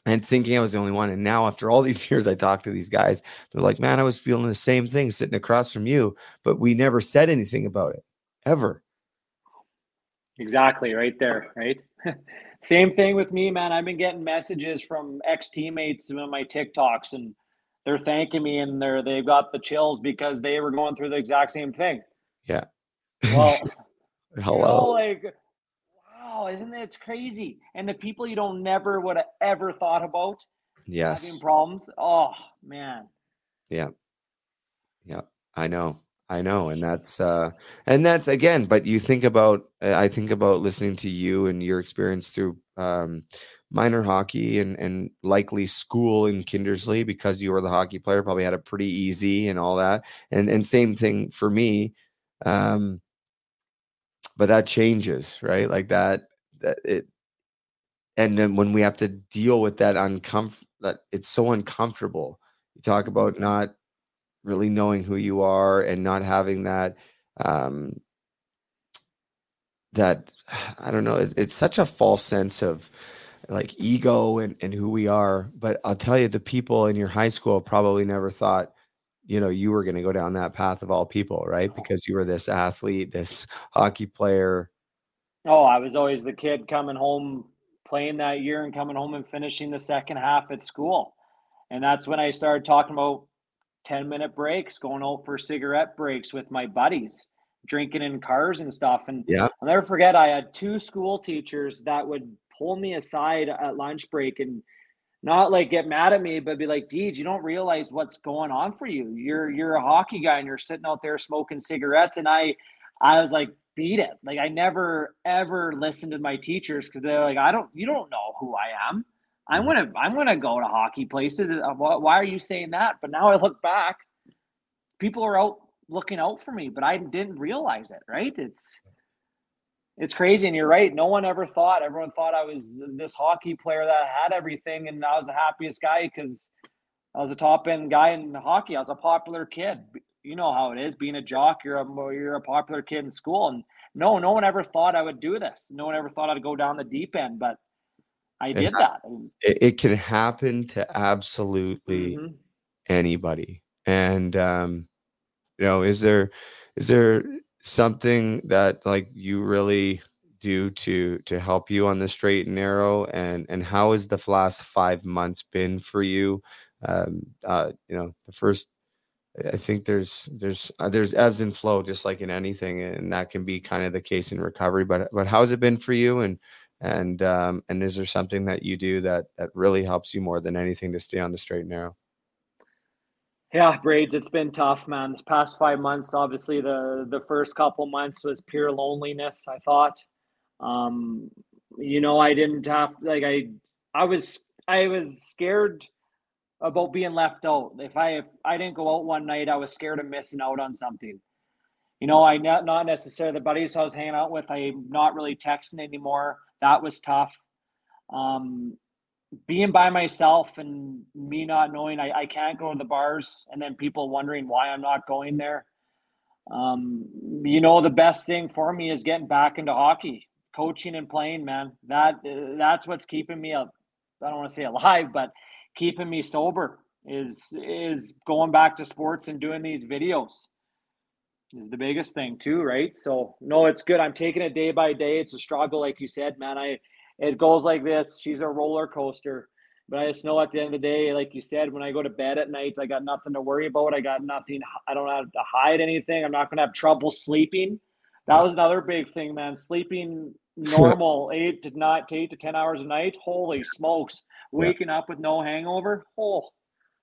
and thinking i was the only one and now after all [LAUGHS] these years i talk to these guys they're like man i was feeling the same thing sitting across from you but we never said anything about it ever Exactly, right there, right? [LAUGHS] Same thing with me, man. I've been getting messages from ex teammates in my TikToks, and they're thanking me, and they're they've got the chills because they were going through the exact same thing. yeah Well, [LAUGHS] you know, hello like wow, isn't it? It's crazy. And the people you don't never would have ever thought about having yes problems. Oh man, Yeah. Yeah. I know. I know. And that's uh and that's again, but you think about uh, I think about listening to you and your experience through um minor hockey and and likely school in Kindersley because you were the hockey player, probably had it pretty easy and all that. And and same thing for me. Um but that changes, right? Like that that it and then when we have to deal with that uncomfort that it's so uncomfortable. You talk about not really knowing who you are and not having that um that i don't know it's, it's such a false sense of like ego and, and who we are. But i'll tell you the people in your high school probably never thought you know you were going to go down that path of all people right oh. because you were this athlete this hockey player Oh, I was always the kid coming home playing that year and coming home and finishing the second half at school. And that's when I started talking about 10 minute breaks, going out for cigarette breaks with my buddies, drinking in cars and stuff. And yeah I'll never forget, I had two school teachers that would pull me aside at lunch break and not like get mad at me, but be like, Deej, you don't realize what's going on for you. You're you're a hockey guy and you're sitting out there smoking cigarettes. And I I was like, beat it. Like I never ever listened to my teachers because they're like, I don't you don't know who I am. I'm gonna I'm gonna go to hockey places. Uh, Why are you saying that? But now I look back, people are out looking out for me, but I didn't realize it. Right? It's it's crazy, and you're right. No one ever thought. Everyone thought I was this hockey player that had everything, and I was the happiest guy because I was a top end guy in hockey. I was a popular kid. You know how it is being a jock. You're a you're a popular kid in school, and no, no one ever thought I would do this. No one ever thought I'd go down the deep end, but I did that. It, it can happen to absolutely Mhm. anybody and um you know is there is there something that like you really do to to help you on the straight and narrow and and how has the last five months been for you? Um uh you know the first i think there's there's uh, there's ebbs and flow just like in anything and that can be kind of the case in recovery but but how's it been for you? And and um and is there something that you do that that really helps you more than anything to stay on the straight and narrow Yeah, Brady. It's been tough, man. This past five months, obviously, the the first couple months was pure loneliness. I thought, um, you know, I didn't have like I, I was I was scared about being left out. If I if I didn't go out one night, I was scared of missing out on something. You know, I not not necessarily the buddies I was hanging out with. I'm not really texting anymore. That was tough. Um, being by myself and me not knowing I, I can't go to the bars and then people wondering why I'm not going there. Um, you know, the best thing for me is getting back into hockey, coaching and playing, man. That that's what's keeping me up. I don't want to say alive, but keeping me sober is is going back to sports and doing these videos is the biggest thing too, right? So no, it's good. I'm taking it day by day. It's a struggle, like you said, man. I it goes like this. She's a roller coaster. But I just know at the end of the day, like you said, when I go to bed at night, I got nothing to worry about. I got nothing. I don't have to hide anything. I'm not going to have trouble sleeping. That was another big thing, man. Sleeping [LAUGHS] normal eight to not eight to ten hours a night. Holy smokes! Waking up with no hangover. Oh,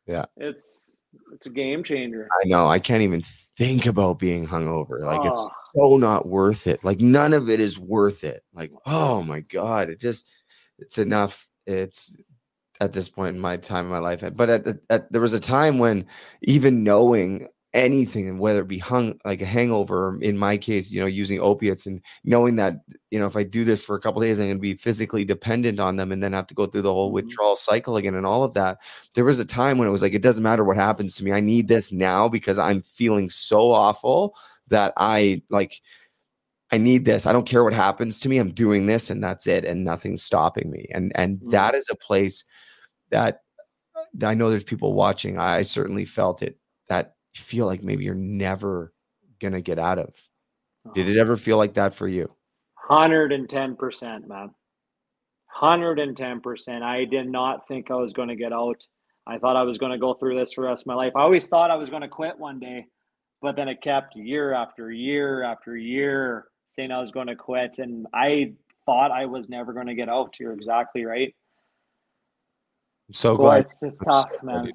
yeah it's it's a game changer. I know. I can't even think about being hungover. Like it's Oh. so not worth it. Like none of it is worth it. Like oh my god, it just it's enough. It's at this point in my time in my life. But at, the, at there was a time when even knowing anything and whether it be hung like a hangover in my case you know using opiates and knowing that you know if i do this for a couple days i'm going to be physically dependent on them and then have to go through the whole mm-hmm. withdrawal cycle again and all of that. There was a time when it was like it doesn't matter what happens to me. I need this now because i'm feeling so awful that i like i need this. I don't care what happens to me. I'm doing this and that's it and nothing's stopping me. And and mm-hmm. that is a place that I know there's people watching. I certainly felt it that you feel like maybe you're never gonna get out of. Did uh-huh. it ever feel like that for you? Hundred and ten percent, man. Hundred and ten percent. I did not think I was going to get out. I thought I was going to go through this for the rest of my life. I always thought I was going to quit one day, but then it kept year after year after year saying I was going to quit, and I thought I was never going to get out. You're exactly right. I'm so Boy, glad. it's, it's tough, so man.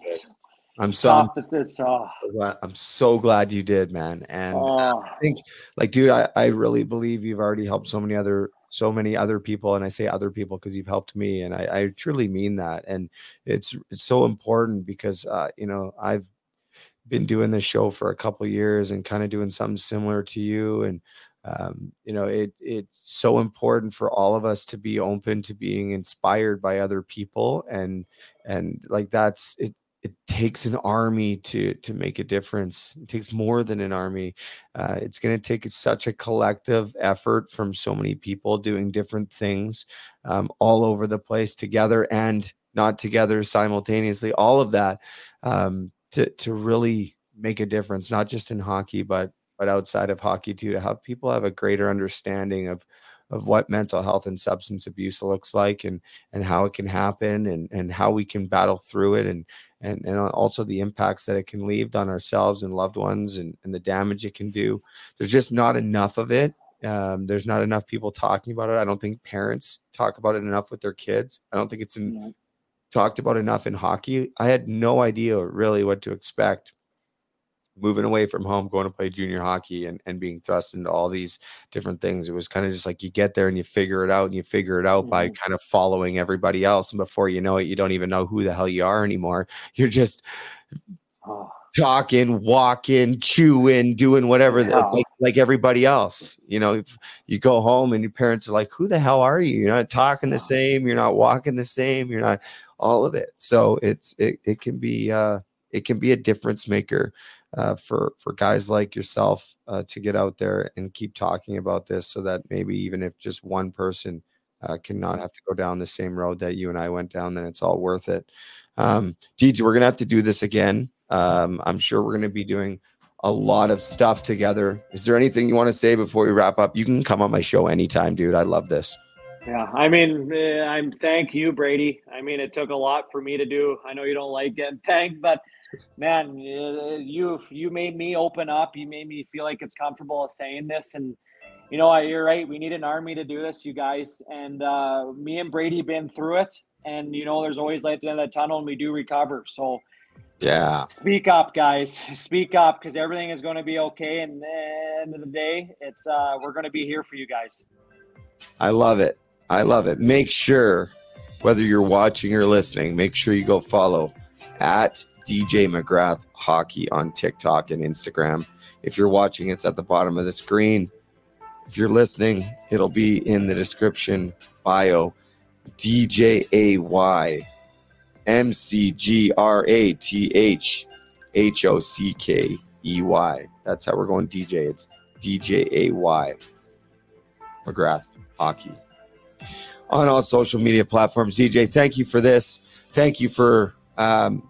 I'm so, I'm Tough. It's, it's, so glad, I'm so glad you did, man. And Oh. I think, like, dude, I, I really believe you've already helped so many other so many other people, and I say other people because you've helped me, and I, I truly mean that. And it's it's so important because uh, you know I've been doing this show for a couple years and kind of doing something similar to you and um, you know it it's so important for all of us to be open to being inspired by other people and and like that's it it takes an army to to make a difference. It takes more than an army. Uh, it's going to take such a collective effort from so many people doing different things um, all over the place together and not together simultaneously all of that um, to to really make a difference not just in hockey but but outside of hockey too to have people have a greater understanding of of what mental health and substance abuse looks like and and how it can happen and and how we can battle through it and and and also the impacts that it can leave on ourselves and loved ones and, and the damage it can do. There's just not enough of it. Um, there's not enough people talking about it. I don't think parents talk about it enough with their kids. I don't think it's in, talked about enough in hockey. I had no idea really what to expect moving away from home, going to play junior hockey and, and being thrust into all these different things. It was kind of just like you get there and you figure it out and you figure it out by kind of following everybody else. And before you know it, you don't even know who the hell you are anymore. [LAUGHS] You're just talking, walking, chewing, doing whatever, Yeah. like, like everybody else. You know, if you go home and your parents are like, who the hell are you? You're not talking the same. You're not walking the same. You're not all of it. So it's, it, it can be, uh, it can be a difference maker uh, for for guys like yourself uh, to get out there and keep talking about this, so that maybe even if just one person uh, cannot have to go down the same road that you and I went down, then it's all worth it. Um, we're gonna have to do this again. Um, I'm sure we're gonna be doing a lot of stuff together. Is there anything you want to say before we wrap up? You can come on my show anytime, dude. I love this. Yeah, I mean, eh, I'm thank you, Brady. I mean, it took a lot for me to do. I know you don't like getting [LAUGHS] thanked, but man, eh, you you made me open up. You made me feel like it's comfortable saying this, and you know, you're right. We need an army to do this, you guys, and uh, me and Brady been through it, and you know, there's always light at the end of the tunnel, and we do recover. So. Yeah. Speak up, guys. [LAUGHS] Speak up because everything is going to be okay. And at the end of the day, it's uh, we're going to be here for you guys. I love it. I love it. Make sure, whether you're watching or listening, make sure you go follow at DJ McGrath Hockey on TikTok and Instagram. If you're watching, it's at the bottom of the screen. If you're listening, it'll be in the description bio. D J A Y M C G R A T H H O C K E Y. That's how we're going DJ. It's D J A Y McGrath Hockey on all social media platforms. DJ, thank you for this. Thank you for um,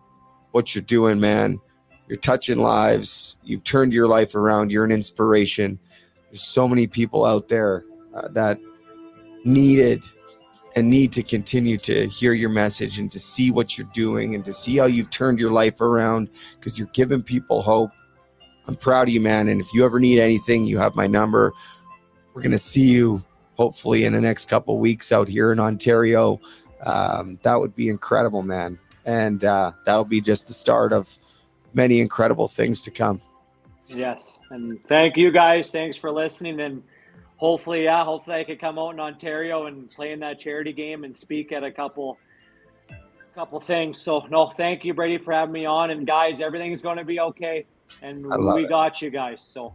what you're doing, man. You're touching lives. You've turned your life around. You're an inspiration. There's so many people out there uh, that needed and need to continue to hear your message and to see what you're doing and to see how you've turned your life around because you're giving people hope. I'm proud of you, man. And if you ever need anything, you have my number. We're going to see you hopefully in the next couple weeks out here in Ontario. Um, that would be incredible, man. And uh, that'll be just the start of many incredible things to come. Yes. And thank you guys. Thanks for listening. And hopefully, yeah, hopefully I could come out in Ontario and play in that charity game and speak at a couple couple things. So no, thank you, Brady, for having me on. And guys, everything's gonna be okay. And we it. got you guys. So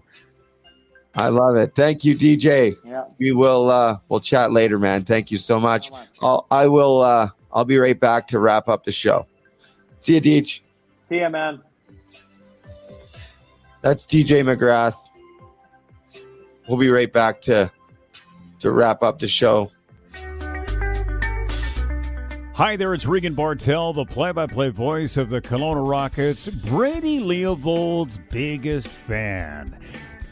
I love it. Thank you, DJ. Yeah. We will uh we'll chat later, man. Thank you so much. I'll I will uh I'll be right back to wrap up the show. See you, Deej. see ya, man. That's DJ McGrath. We'll be right back to to wrap up the show. Hi there, it's Regan Bartel, the play-by-play voice of the Kelowna Rockets, Brady Leavold's biggest fan.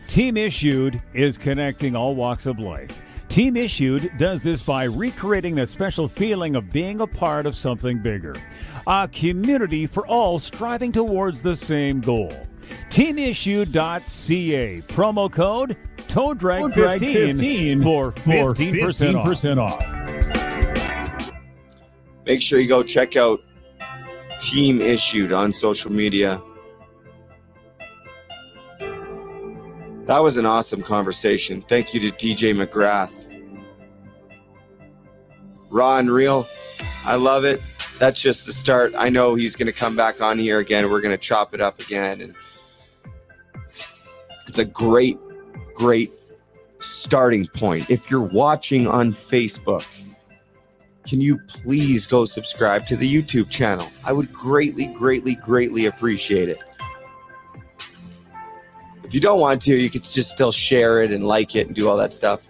Team Issued is connecting all walks of life. Team Issued does this by recreating that special feeling of being a part of something bigger. A community for all striving towards the same goal. TeamIssued.ca. Promo code TOEDRAG15 for 15%, 15% off. Make sure you go check out Team Issued on social media. That was an awesome conversation. Thank you to DJ McGrath. Raw and real. I love it. That's just the start. I know he's going to come back on here again. We're going to chop it up again. And it's a great, great starting point. If you're watching on Facebook, can you please go subscribe to the YouTube channel? I would greatly, greatly, greatly appreciate it. If you don't want to, you could just still share it and like it and do all that stuff.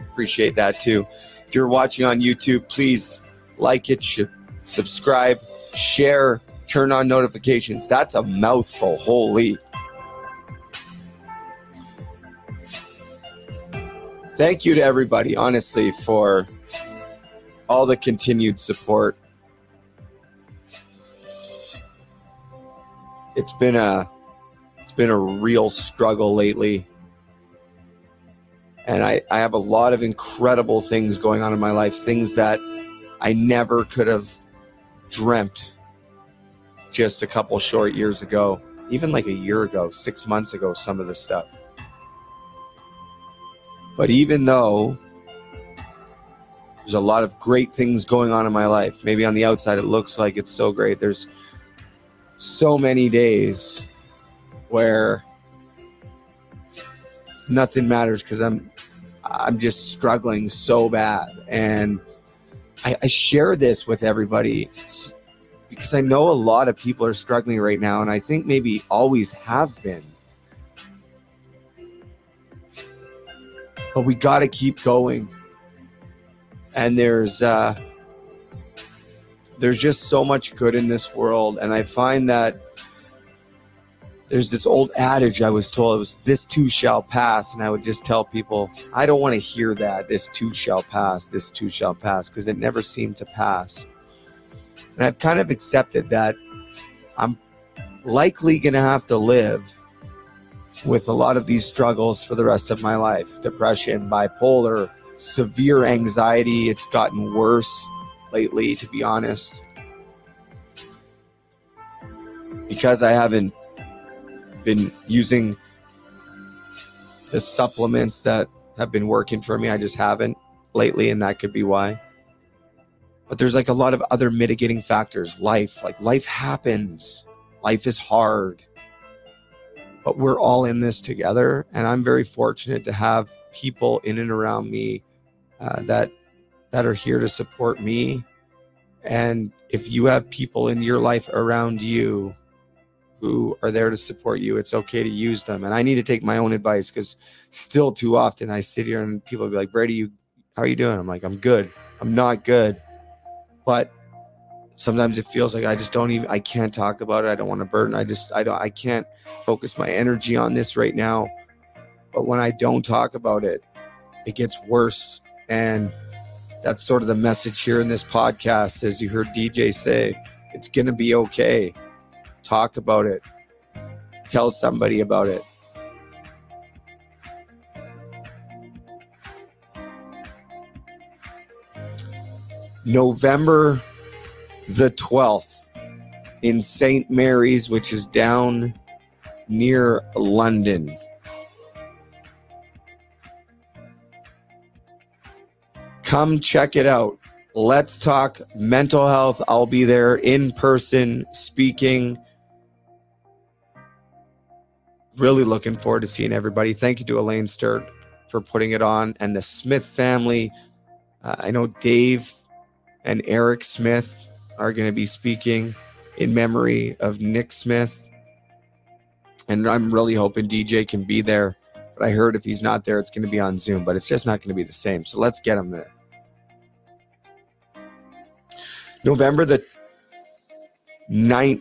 Appreciate that too. If you're watching on YouTube, please like it, subscribe, share, turn on notifications. That's a mouthful. Holy. Thank you to everybody, honestly, for all the continued support. It's been a it's been a real struggle lately. And I, I have a lot of incredible things going on in my life, things that I never could have dreamt just a couple short years ago, even like a year ago, six months ago, some of this stuff. But even though there's a lot of great things going on in my life, maybe on the outside it looks like it's so great. There's so many days where nothing matters because I'm I'm just struggling so bad. And I, I share this with everybody because I know a lot of people are struggling right now, and I think maybe always have been. But we got to keep going. And there's uh, there's just so much good in this world, and I find that there's this old adage I was told it was this too shall pass. And I would just tell people, I don't want to hear that. This too shall pass. This too shall pass because it never seemed to pass. And I've kind of accepted that I'm likely going to have to live with a lot of these struggles for the rest of my life depression, bipolar, severe anxiety. It's gotten worse lately, to be honest. Because I haven't been using the supplements that have been working for me, I just haven't lately, and that could be why. But there's like a lot of other mitigating factors. Life, like life happens, life is hard but we're all in this together. And I'm very fortunate to have people in and around me uh, that that are here to support me. And if you have people in your life around you who are there to support you, it's okay to use them. And I need to take my own advice because still too often I sit here and people be like, Brady, you how are you doing? I'm like, I'm good. I'm not good. But sometimes it feels like I just don't even I can't talk about it. I don't want to burden. I just I don't I can't focus my energy on this right now. But when I don't talk about it, it gets worse. And that's sort of the message here in this podcast as you heard Deej say, it's to be okay. Talk about it. Tell somebody about it. November the 12th in St. Mary's, which is down near London. Come check it out. Let's talk mental health. I'll be there in person speaking. Really looking forward to seeing everybody. Thank you to Elaine Sturt for putting it on and the Smith family. Uh, I know Dave and Eric Smith are going to be speaking in memory of Nick Smith. And I'm really hoping Deej can be there. But I heard if he's not there, it's going to be on Zoom, but it's just not going to be the same. So let's get him there. November the 9th.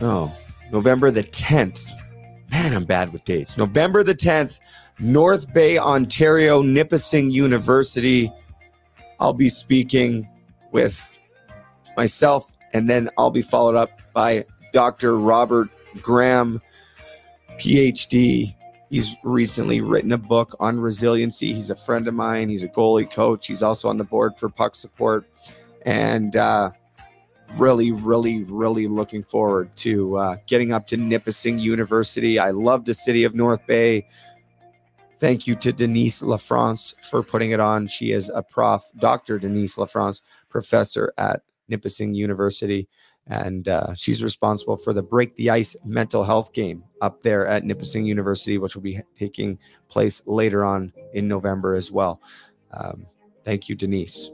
Oh, November the 10th. Man, I'm bad with dates. November the 10th, North Bay, Ontario, Nipissing University. I'll be speaking with myself, and then I'll be followed up by Dr. Robert Graham, PhD. He's recently written a book on resiliency. He's a friend of mine. He's a goalie coach. He's also on the board for Puck Support. And uh, really, really, really looking forward to uh, getting up to Nipissing University. I love the city of North Bay. Thank you to Denise LaFrance for putting it on. She is a prof, Dr. Denise LaFrance, professor at Nipissing University. And uh, she's responsible for the Break the Ice mental health game up there at Nipissing University, which will be taking place later on in November as well. Um, thank you, Denise.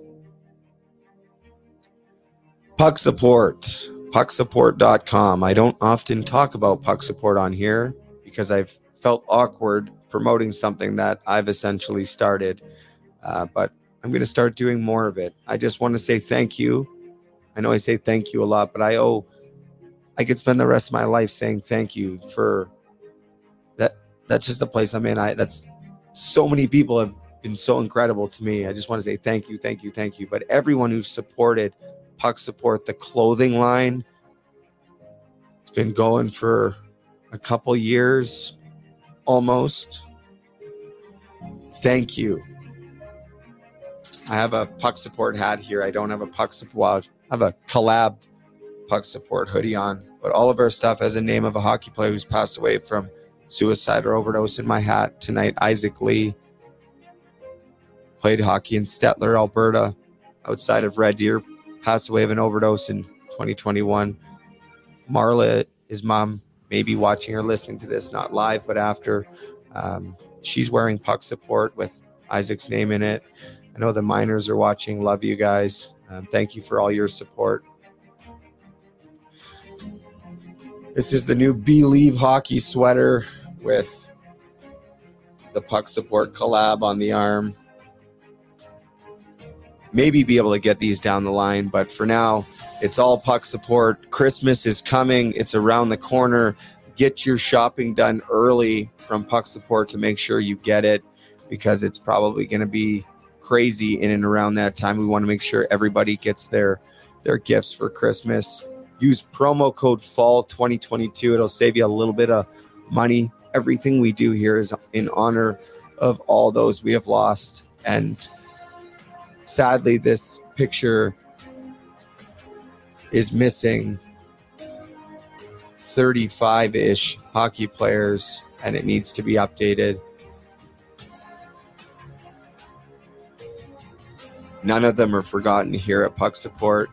Puck Support, pucksupport.com. I don't often talk about Puck Support on here because I've felt awkward promoting something that I've essentially started. Uh, but I'm going to start doing more of it. I just want to say thank you I know I say thank you a lot, but I owe I could spend the rest of my life saying thank you for that that's just the place I'm in. I that's so many people have been so incredible to me. I just want to say thank you, thank you, thank you. But everyone who's supported Puck Support, the clothing line, it's been going for a couple years almost. Thank you. I have a puck support hat here. I don't have a puck support I have a collab puck support hoodie on, but all of our stuff has a name of a hockey player who's passed away from suicide or overdose in my hat tonight. Isaac Lee played hockey in Stettler, Alberta, outside of Red Deer, passed away of an overdose in 2021. Marla, his mom, may be watching or listening to this, not live, but after. Um, she's wearing puck support with Isaac's name in it. I know the miners are watching. Love you guys. Um, thank you for all your support. This is the new Believe Hockey sweater with the puck support collab on the arm. Maybe be able to get these down the line, but for now, it's all puck support. Christmas is coming, it's around the corner. get your shopping done early from Puck Support to make sure you get it because it's probably going to be crazy in and around that time. We want to make sure everybody gets their their gifts for Christmas. Use promo code fall 2022. It'll save you a little bit of money. Everything we do here is in honor of all those we have lost and sadly this picture is missing 35 ish hockey players and it needs to be updated. None of them are forgotten here at Puck Support.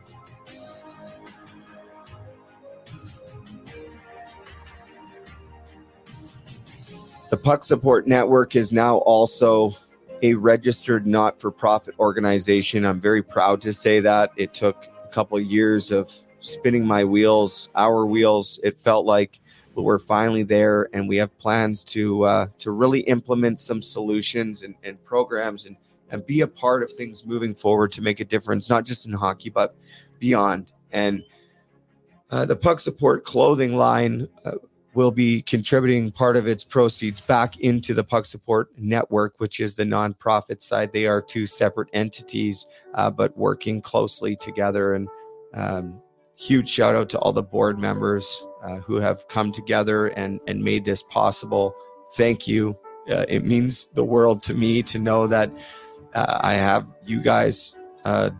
The Puck Support Network is now also a registered not for profit organization. I'm very proud to say that. It took a couple years of spinning my wheels, our wheels. It felt like, but we're finally there, and we have plans to uh, to really implement some solutions and, and programs and and be a part of things moving forward to make a difference, not just in hockey but beyond. And uh, the Puck Support clothing line uh, will be contributing part of its proceeds back into the Puck Support Network, which is the nonprofit side. They are two separate entities, uh, but working closely together. And um, huge shout out to all the board members uh, who have come together and, and made this possible. Thank you. Uh, it means the world to me to know that uh, I have you guys uh,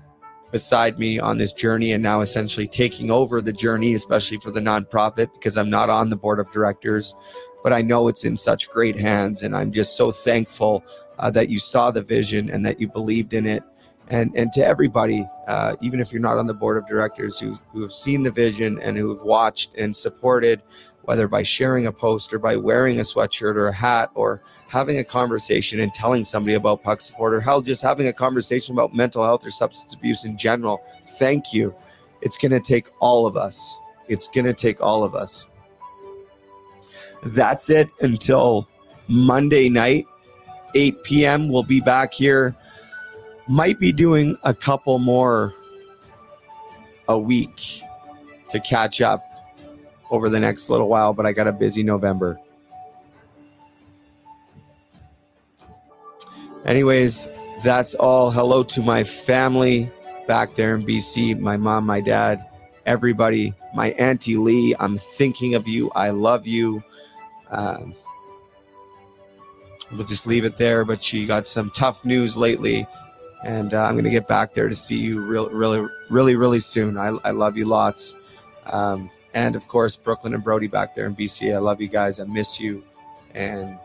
beside me on this journey and now essentially taking over the journey, especially for the nonprofit, because I'm not on the board of directors. But I know it's in such great hands, and I'm just so thankful uh, that you saw the vision and that you believed in it. And, and to everybody, uh, even if you're not on the board of directors, who, who have seen the vision and who have watched and supported, whether by sharing a post or by wearing a sweatshirt or a hat or having a conversation and telling somebody about puck support or hell just having a conversation about mental health or substance abuse in general. Thank you. It's going to take all of us. It's going to take all of us. That's it until monday night 8 p.m we'll be back here. Might be doing a couple more a week to catch up over the next little while, but I got a busy November. Anyways, that's all. Hello to my family back there in BC my mom, my dad, everybody, my Auntie Lee. I'm thinking of you. I love you. Um, we'll just leave it there, but she got some tough news lately. And uh, I'm going to get back there to see you real, really, really, really soon. I, I love you lots. Um, and of course Brooklyn and Brody back there in BC. I love you guys. I miss you, and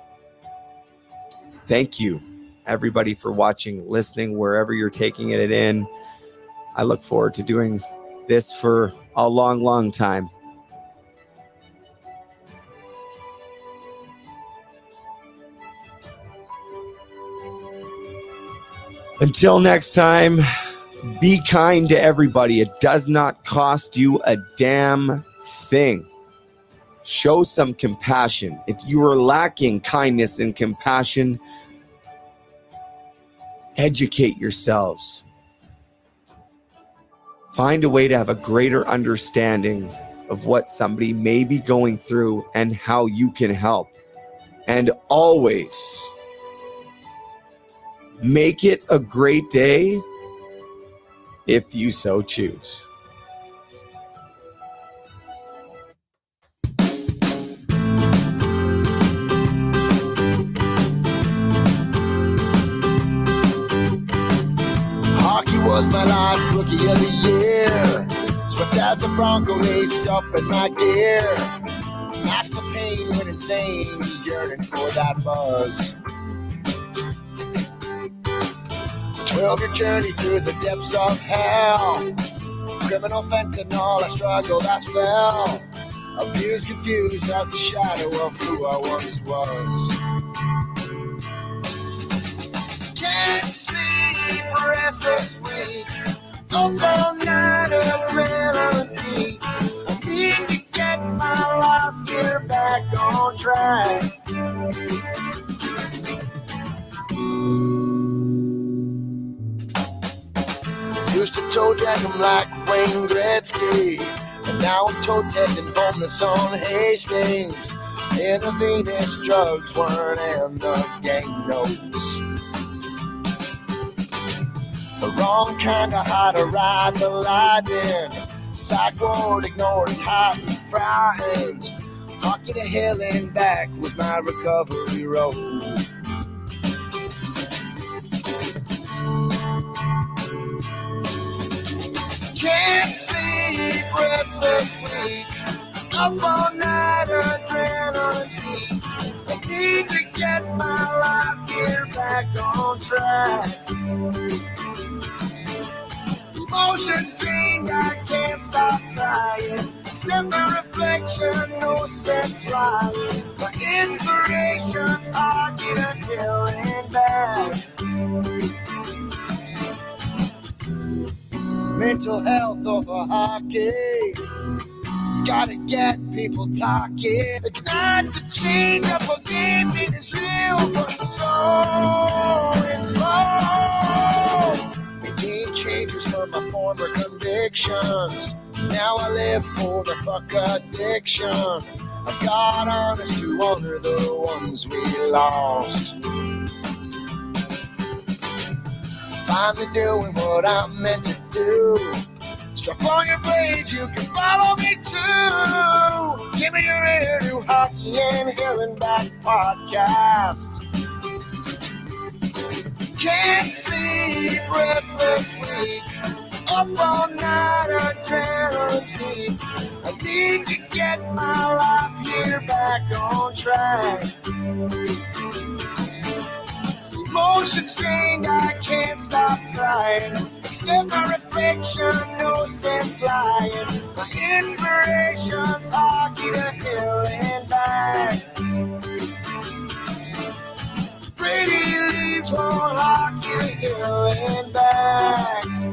thank you everybody for watching, listening, wherever you're taking it in. I look forward to doing this for a long, long time. Until next time, be kind to everybody. It does not cost you a damn thing. Show some compassion. If you are lacking kindness and compassion, educate yourselves. Find a way to have a greater understanding of what somebody may be going through and how you can help. And always make it a great day if you so choose. Was my life rookie of the year. Swift as a bronco laced up in my gear. Match the pain when insane, yearning for that buzz. Twelve year journey through the depths of hell. Criminal fentanyl, I struggled, I fell. Abused, confused as a shadow of who I once was. Can't sleep, restless wait. Up all night of melody. I need to get my life gear back on track. Used to toe drag 'em like Wayne Gretzky. And now I'm toe tapping homeless on Hastings. Intravenous drugs weren't in the gang notes. Wrong kind of how to ride the lightning. Psychoed, ignored, and hot and frightened. Hockey to hell and back was my recovery road. Can't sleep, restless week. Up all night, adrenaline peak. I need to get my life here back on track. Emotions drained, I can't stop crying. Except my reflection, no sense lying. My inspiration's hockey to kill and back. Mental health over hockey. Gotta get people talking. Ignite the change up a game. It is real, but the soul is low. Changers from my former convictions. Now I live for the fuck addiction. I've got honest to honor the ones we lost. Finally doing what I'm meant to do. Strap on your blade, you can follow me too. Give me your ear to Hockey and and Back podcast. Can't sleep, restless week. Up all night, adrenaline. I need to get my life here back on track. Emotions drained, I can't stop crying. Except my reflection, no sense lying. My inspiration's hockey to pretty leaves won't lock your and back.